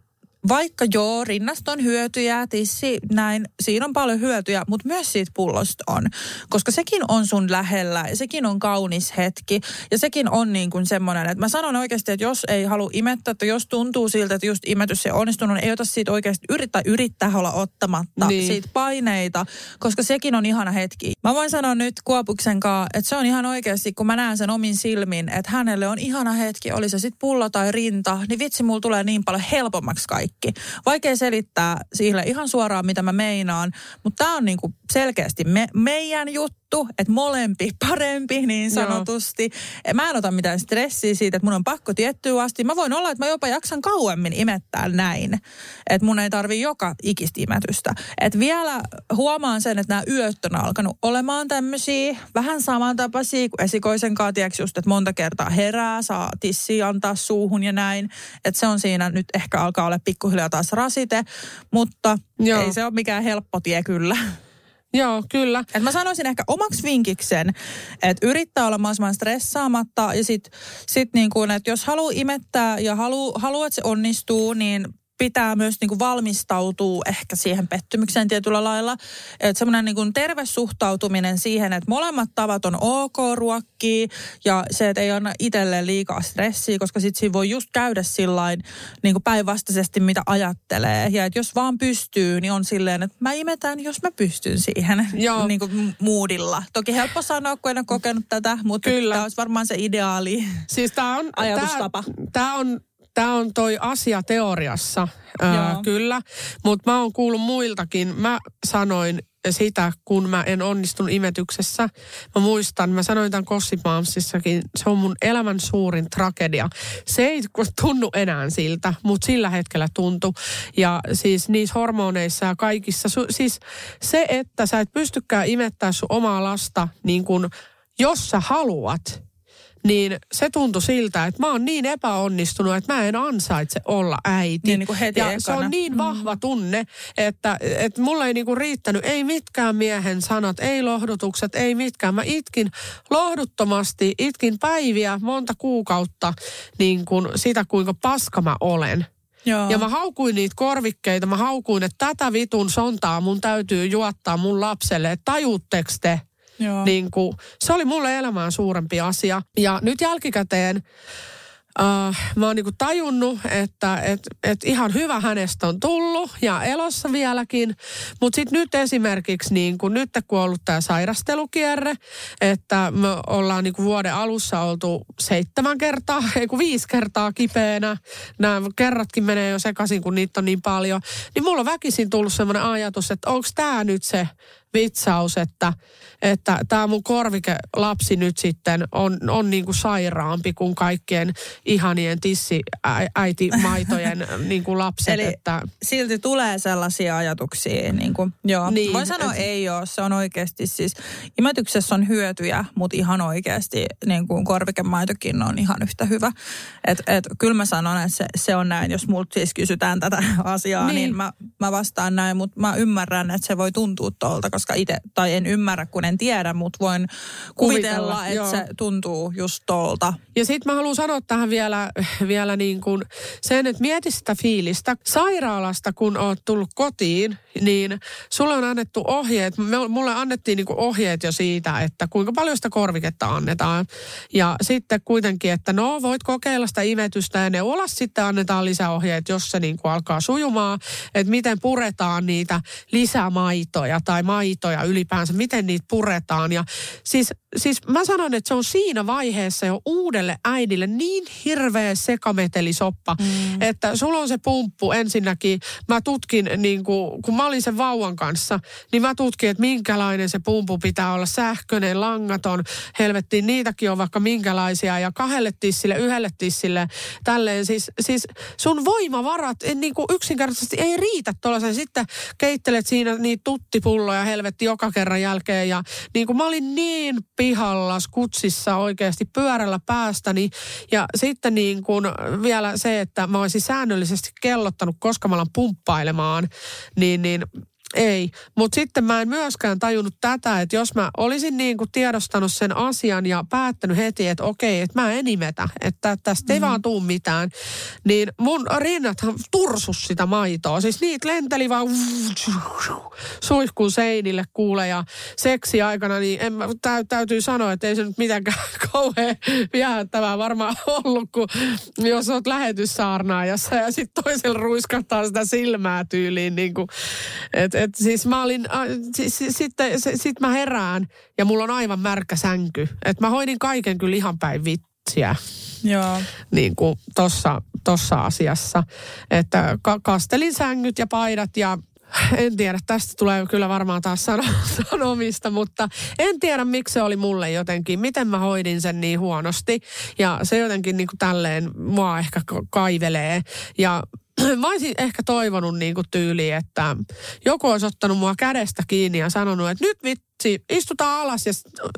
vaikka joo, rinnasta on hyötyjä, tissi, näin, siinä on paljon hyötyjä, mutta myös siitä pullosta on. Koska sekin on sun lähellä ja sekin on kaunis hetki. Ja sekin on niin kuin semmoinen, että mä sanon oikeasti, että jos ei halua imettää, että jos tuntuu siltä, että just imetys ei onnistunut, niin ei ota siitä oikeasti yrittää, yrittää olla ottamatta Niin. siitä paineita, koska sekin on ihana hetki. Mä voin sanoa nyt Kuopuksen kanssa, että se on ihan oikeasti, kun mä näen sen omin silmin, että hänelle on ihana hetki, oli se sitten pullo tai rinta, niin vitsi, mulla tulee niin paljon helpommaksi kaikki. Vaikea selittää sille ihan suoraan, mitä mä meinaan, mutta tämä on niinku selkeästi me, meidän juttu, että molempi parempi niin Joo. sanotusti. Mä en ota mitään stressiä siitä, että mun on pakko tiettyä asti. Mä voin olla, että mä jopa jaksan kauemmin imettää näin. Että mun ei tarvi joka ikistä imetystä. Et vielä huomaan sen, että nämä yöt on alkanut olemaan tämmöisiä vähän samantapaisia kuin esikoisen kanssa, just, että monta kertaa herää, saa tissiä antaa suuhun ja näin. Että se on siinä nyt ehkä alkaa olla pikkuhiljaa taas rasite, mutta Joo. ei se ole mikään helppo tie kyllä. Joo, kyllä. Et mä sanoisin ehkä omaksi vinkiksen, että yrittää olla mahdollisimman stressaamatta ja sit, sit niin kuin, että jos haluaa imettää ja haluaa, halu, että se onnistuu, niin pitää myös niin kuin valmistautua ehkä siihen pettymykseen tietyllä lailla. Että semmoinen niin kuin terve suhtautuminen siihen, että molemmat tavat on ok ruokkia ja se, että ei anna itselleen liikaa stressiä, koska sitten siinä voi just käydä sillain niin kuin päinvastaisesti, mitä ajattelee. Ja että jos vaan pystyy, niin on silleen, että mä imetän, jos mä pystyn siihen Joo. niin kuin moodilla. Toki helppo sanoa, kun en ole kokenut tätä, mutta Kyllä. tämä olisi varmaan se ideaali. Siis tämä on, Ajatustapa. Tämä on, tää on toi asia teoriassa, Joo. ää, kyllä. Mutta mä oon kuullut muiltakin. Mä sanoin sitä, kun mä en onnistunut imetyksessä. Mä muistan, mä sanoin tämän Gossip Momsissakin, se on mun elämän suurin tragedia. Se ei tunnu enää siltä, mutta sillä hetkellä tuntui. Ja siis niissä hormoneissa ja kaikissa, su, siis se, että sä et pystykään imettää sun omaa lasta niin kuin, jos sä haluat, niin se tuntui siltä, että mä oon niin epäonnistunut, että mä en ansaitse olla äiti. Niin, niin kuin heti ja se ekana. on niin vahva tunne, että, että mulla ei niinku riittänyt, ei mitkään miehen sanat, ei lohdutukset, ei mitkään. Mä itkin lohduttomasti, itkin päiviä, monta kuukautta niin kuin sitä, kuinka paska mä olen. Joo. Ja mä haukuin niitä korvikkeita, mä haukuin, että tätä vitun sontaa mun täytyy juottaa mun lapselle, että tajuutteko te? Niin kuin, se oli mulle elämään suurempi asia. Ja nyt jälkikäteen Uh, mä oon niinku tajunnut, että et, et ihan hyvä hänestä on tullut ja elossa vieläkin. Mutta sitten nyt esimerkiksi, niinku, nyt kun on ollut tämä sairastelukierre, että me ollaan niinku vuoden alussa oltu seitsemän kertaa, ei kun viisi kertaa kipeänä. Nämä kerratkin menee jo sekaisin, kun niitä on niin paljon. Niin mulla on väkisin tullut semmoinen ajatus, että onko tämä nyt se vitsaus, että että tämä mun korvike lapsi nyt sitten on, on niin kuin sairaampi kuin kaikkien ihanien tissi äiti maitojen niin kuin lapset. Eli että, silti tulee sellaisia ajatuksia. Niin kuin, joo. Niin, Voin sanoa, et- ei ole. Se on oikeasti siis, imetyksessä on hyötyjä, mutta ihan oikeasti niin kuin korvikemaitokin on ihan yhtä hyvä. Et, et, kyllä mä sanon, että se, se on näin. Jos multa siis kysytään tätä asiaa, Niin. niin, niin mä, mä vastaan näin. Mutta mä ymmärrän, että se voi tuntua tuolta, koska itse, tai en ymmärrä, kun en tiedä, mutta voin Kuvitella, kuvitella, että joo. se tuntuu just tuolta. Ja sitten mä haluan sanoa tähän vielä, vielä niin kuin sen, että mieti sitä fiilistä. Sairaalasta, kun oot tullut kotiin, niin sulle on annettu ohjeet. Mulle annettiin niin kuin ohjeet jo siitä, että kuinka paljon sitä korviketta annetaan. Ja sitten kuitenkin, että no voit kokeilla sitä imetystä ja neulasta sitten annetaan lisäohjeet, jos se niin kuin alkaa sujumaan. Että miten puretaan niitä lisämaitoja tai maitoa maitoja ylipäänsä, miten niitä puretaan. Ja siis, siis mä sanon, että se on siinä vaiheessa jo uudelle äidille niin hirveä sekametelisoppa, mm. että sulla on se pumppu ensinnäkin. Mä tutkin, niin kuin, kun mä olin sen vauvan kanssa, niin mä tutkin, että minkälainen se pumpu pitää olla. Sähköinen, langaton, helvettiin, niitäkin on vaikka minkälaisia. Ja kahdelle tissille, yhdelle tissille, tälleen. Siis, siis sun voimavarat en, niin kuin yksinkertaisesti ei riitä tuollaisen. Sitten keittelet siinä niitä tuttipulloja helvetti joka kerran jälkeen. Ja niin kuin mä olin niin pihalla kutsissa oikeasti pyörällä päästäni. Ja sitten niin kuin vielä se, että mä olisin säännöllisesti kellottanut, koska mä alan pumppailemaan, niin, niin ei, mutta sitten mä en myöskään tajunnut tätä, että jos mä olisin niin kuin tiedostanut sen asian ja päättänyt heti, että okei, että mä en imetä, että tästä ei mm. vaan tuu mitään, niin mun rinnathan tursus sitä maitoa. Siis niitä lenteli vaan suihkuun seinille kuule ja seksi aikana, niin en mä, tä, täytyy sanoa, että ei se nyt mitenkään kauhean viehättävää varmaan ollut, kun jos oot lähetyssaarnaajassa ja sitten toisella ruiskattaa sitä silmää tyyliin, niin kuin, että et siis mä olin, äh, siis, sitten sit, sit mä herään ja mulla on aivan märkä sänky. Että mä hoidin kaiken kyllä ihan päin vitsiä. Joo. Niin kuin tossa, tossa asiassa. Että ka- kastelin sängyt ja paidat ja en tiedä, tästä tulee kyllä varmaan taas sano, sanomista, mutta en tiedä miksi se oli mulle jotenkin, miten mä hoidin sen niin huonosti. Ja se jotenkin niin kuin tälleen mua ehkä kaivelee. Ja mä olisin ehkä toivonut niin kuin tyyliin, että joku olisi ottanut mua kädestä kiinni ja sanonut, että nyt vitsi, istutaan alas ja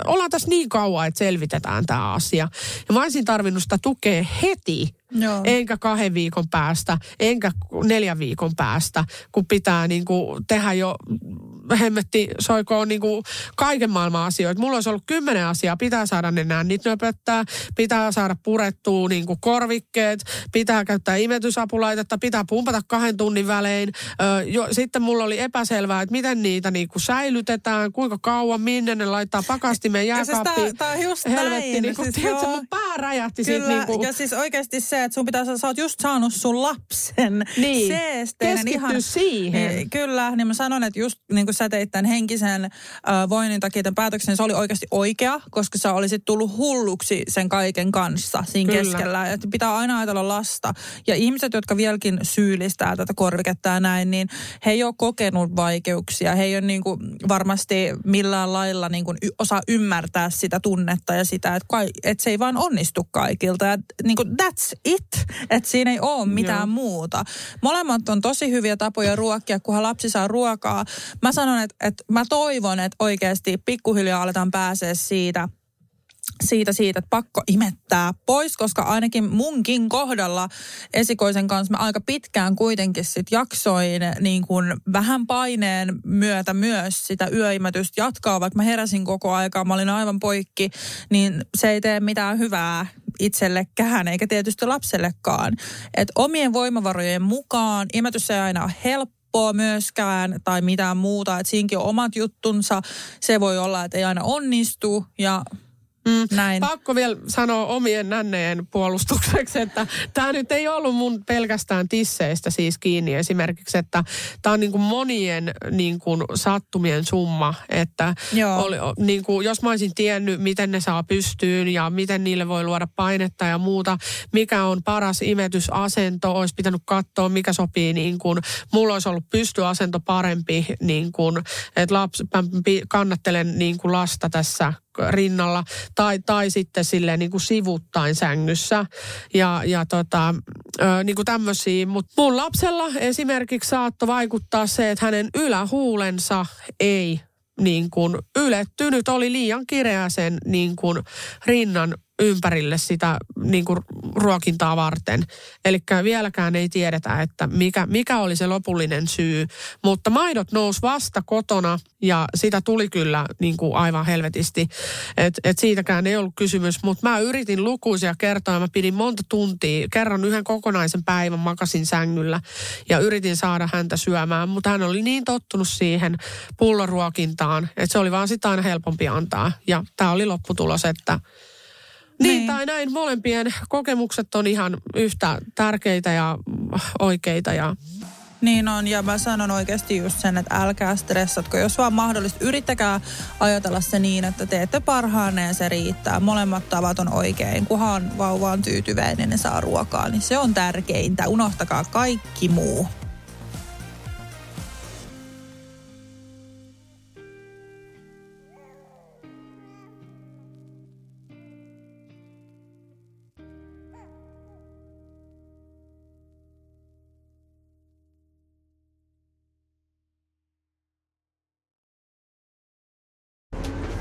ollaan tässä niin kauan, että selvitetään tämä asia. Ja mä olisin tarvinnut sitä tukea heti, Joo. enkä kahden viikon päästä, enkä neljän viikon päästä, kun pitää niin kuin tehdä jo hemmetti soikoon niin kuin kaiken maailman asioita. Mulla olisi ollut kymmenen asiaa, pitää saada ne nännit nöpöttää, pitää saada purettua niin kuin korvikkeet, pitää käyttää imetysapulaitetta, pitää pumpata kahden tunnin välein. Ö, jo, sitten mulla oli epäselvää, että miten niitä niin kuin säilytetään, kuinka kauan, minne ne laittaa pakastimeen jääkaappiin. Siis tää, tää on just Helvetti, näin. Niin kuin, siis tiedätkö, joo. mun pää räjähti Kyllä, siitä. Niin kuin, ja siis oikeasti se, että sun pitää, sä oot just saanut sun lapsen. Niin. Seesteinen Keskittyä siihen. Niin, Kyllä, niin mä sanon, että just niin kuin sä teit tämän henkisen äh, voinnin takia tämän päätöksen, se oli oikeasti oikea, koska sä olisit tullut hulluksi sen kaiken kanssa siinä Kyllä. keskellä. Että pitää aina ajatella lasta. Ja ihmiset, jotka vieläkin syyllistää tätä korviketta ja näin, niin he ei ole kokenut vaikeuksia. He ei ole niin kuin varmasti millään lailla niin kuin y- osaa ymmärtää sitä tunnetta ja sitä, että, kai, että se ei vaan onnistu kaikilta. Ja niin kuin that's it. Että siinä ei ole mitään Joo. muuta. Molemmat on tosi hyviä tapoja ruokkia, kunhan lapsi saa ruokaa. Mä sanon, että, että mä toivon, että oikeasti pikkuhiljaa aletaan pääsee siitä, siitä, siitä, että pakko imettää pois, koska ainakin munkin kohdalla esikoisen kanssa mä aika pitkään kuitenkin sit jaksoin niin kuin vähän paineen myötä myös sitä yöimetystä jatkaa, vaikka mä heräsin koko aikaa, mä olin aivan poikki, niin se ei tee mitään hyvää itsellekään eikä tietysti lapsellekaan. Et omien voimavarojen mukaan imetys ei aina ole helppoa myöskään tai mitään muuta, että siinäkin on omat juttunsa. Se voi olla, että ei aina onnistu ja Mm. näin. Pakko vielä sanoa omien nänneen puolustukseksi, että tämä nyt ei ollut mun pelkästään tisseistä siis kiinni esimerkiksi, että tämä on niin kuin monien niin kuin sattumien summa, että Joo. oli, niin kuin, jos mä olisin tiennyt, miten ne saa pystyyn ja miten niille voi luoda painetta ja muuta, mikä on paras imetysasento, olisi pitänyt katsoa, mikä sopii niin kuin, mulla olisi ollut pystyasento parempi, niin kuin, että mä pi- kannattelen niin kuin lasta tässä rinnalla tai, tai sitten silleen niin kuin sivuttain sängyssä ja, ja tota, ö, niin kuin tämmöisiä. Mutta mun lapsella esimerkiksi saattoi vaikuttaa se, että hänen ylähuulensa ei niin kuin ylettynyt, oli liian kireä sen niin kuin rinnan ympärille sitä niin kuin ruokintaa varten. Eli vieläkään ei tiedetä, että mikä, mikä oli se lopullinen syy. Mutta maidot nousi vasta kotona ja sitä tuli kyllä niin kuin aivan helvetisti. Et, et siitäkään ei ollut kysymys, mutta mä yritin lukuisia kertoja. Mä pidin monta tuntia, kerran yhden kokonaisen päivän makasin sängyllä ja yritin saada häntä syömään. Mutta hän oli niin tottunut siihen pulloruokintaan, että se oli vaan sitä aina helpompi antaa. Ja tämä oli lopputulos, että niin, Niin. tai näin molempien kokemukset on ihan yhtä tärkeitä ja oikeita ja Niin on, ja mä sanon oikeasti just sen, että älkää stressatko. Jos vaan mahdollista, yrittäkää ajatella se niin, että teette parhaanne ja se riittää. Molemmat tavat on oikein. Kunhan vauva on tyytyväinen ja saa ruokaa, niin se on tärkeintä. Unohtakaa kaikki muu.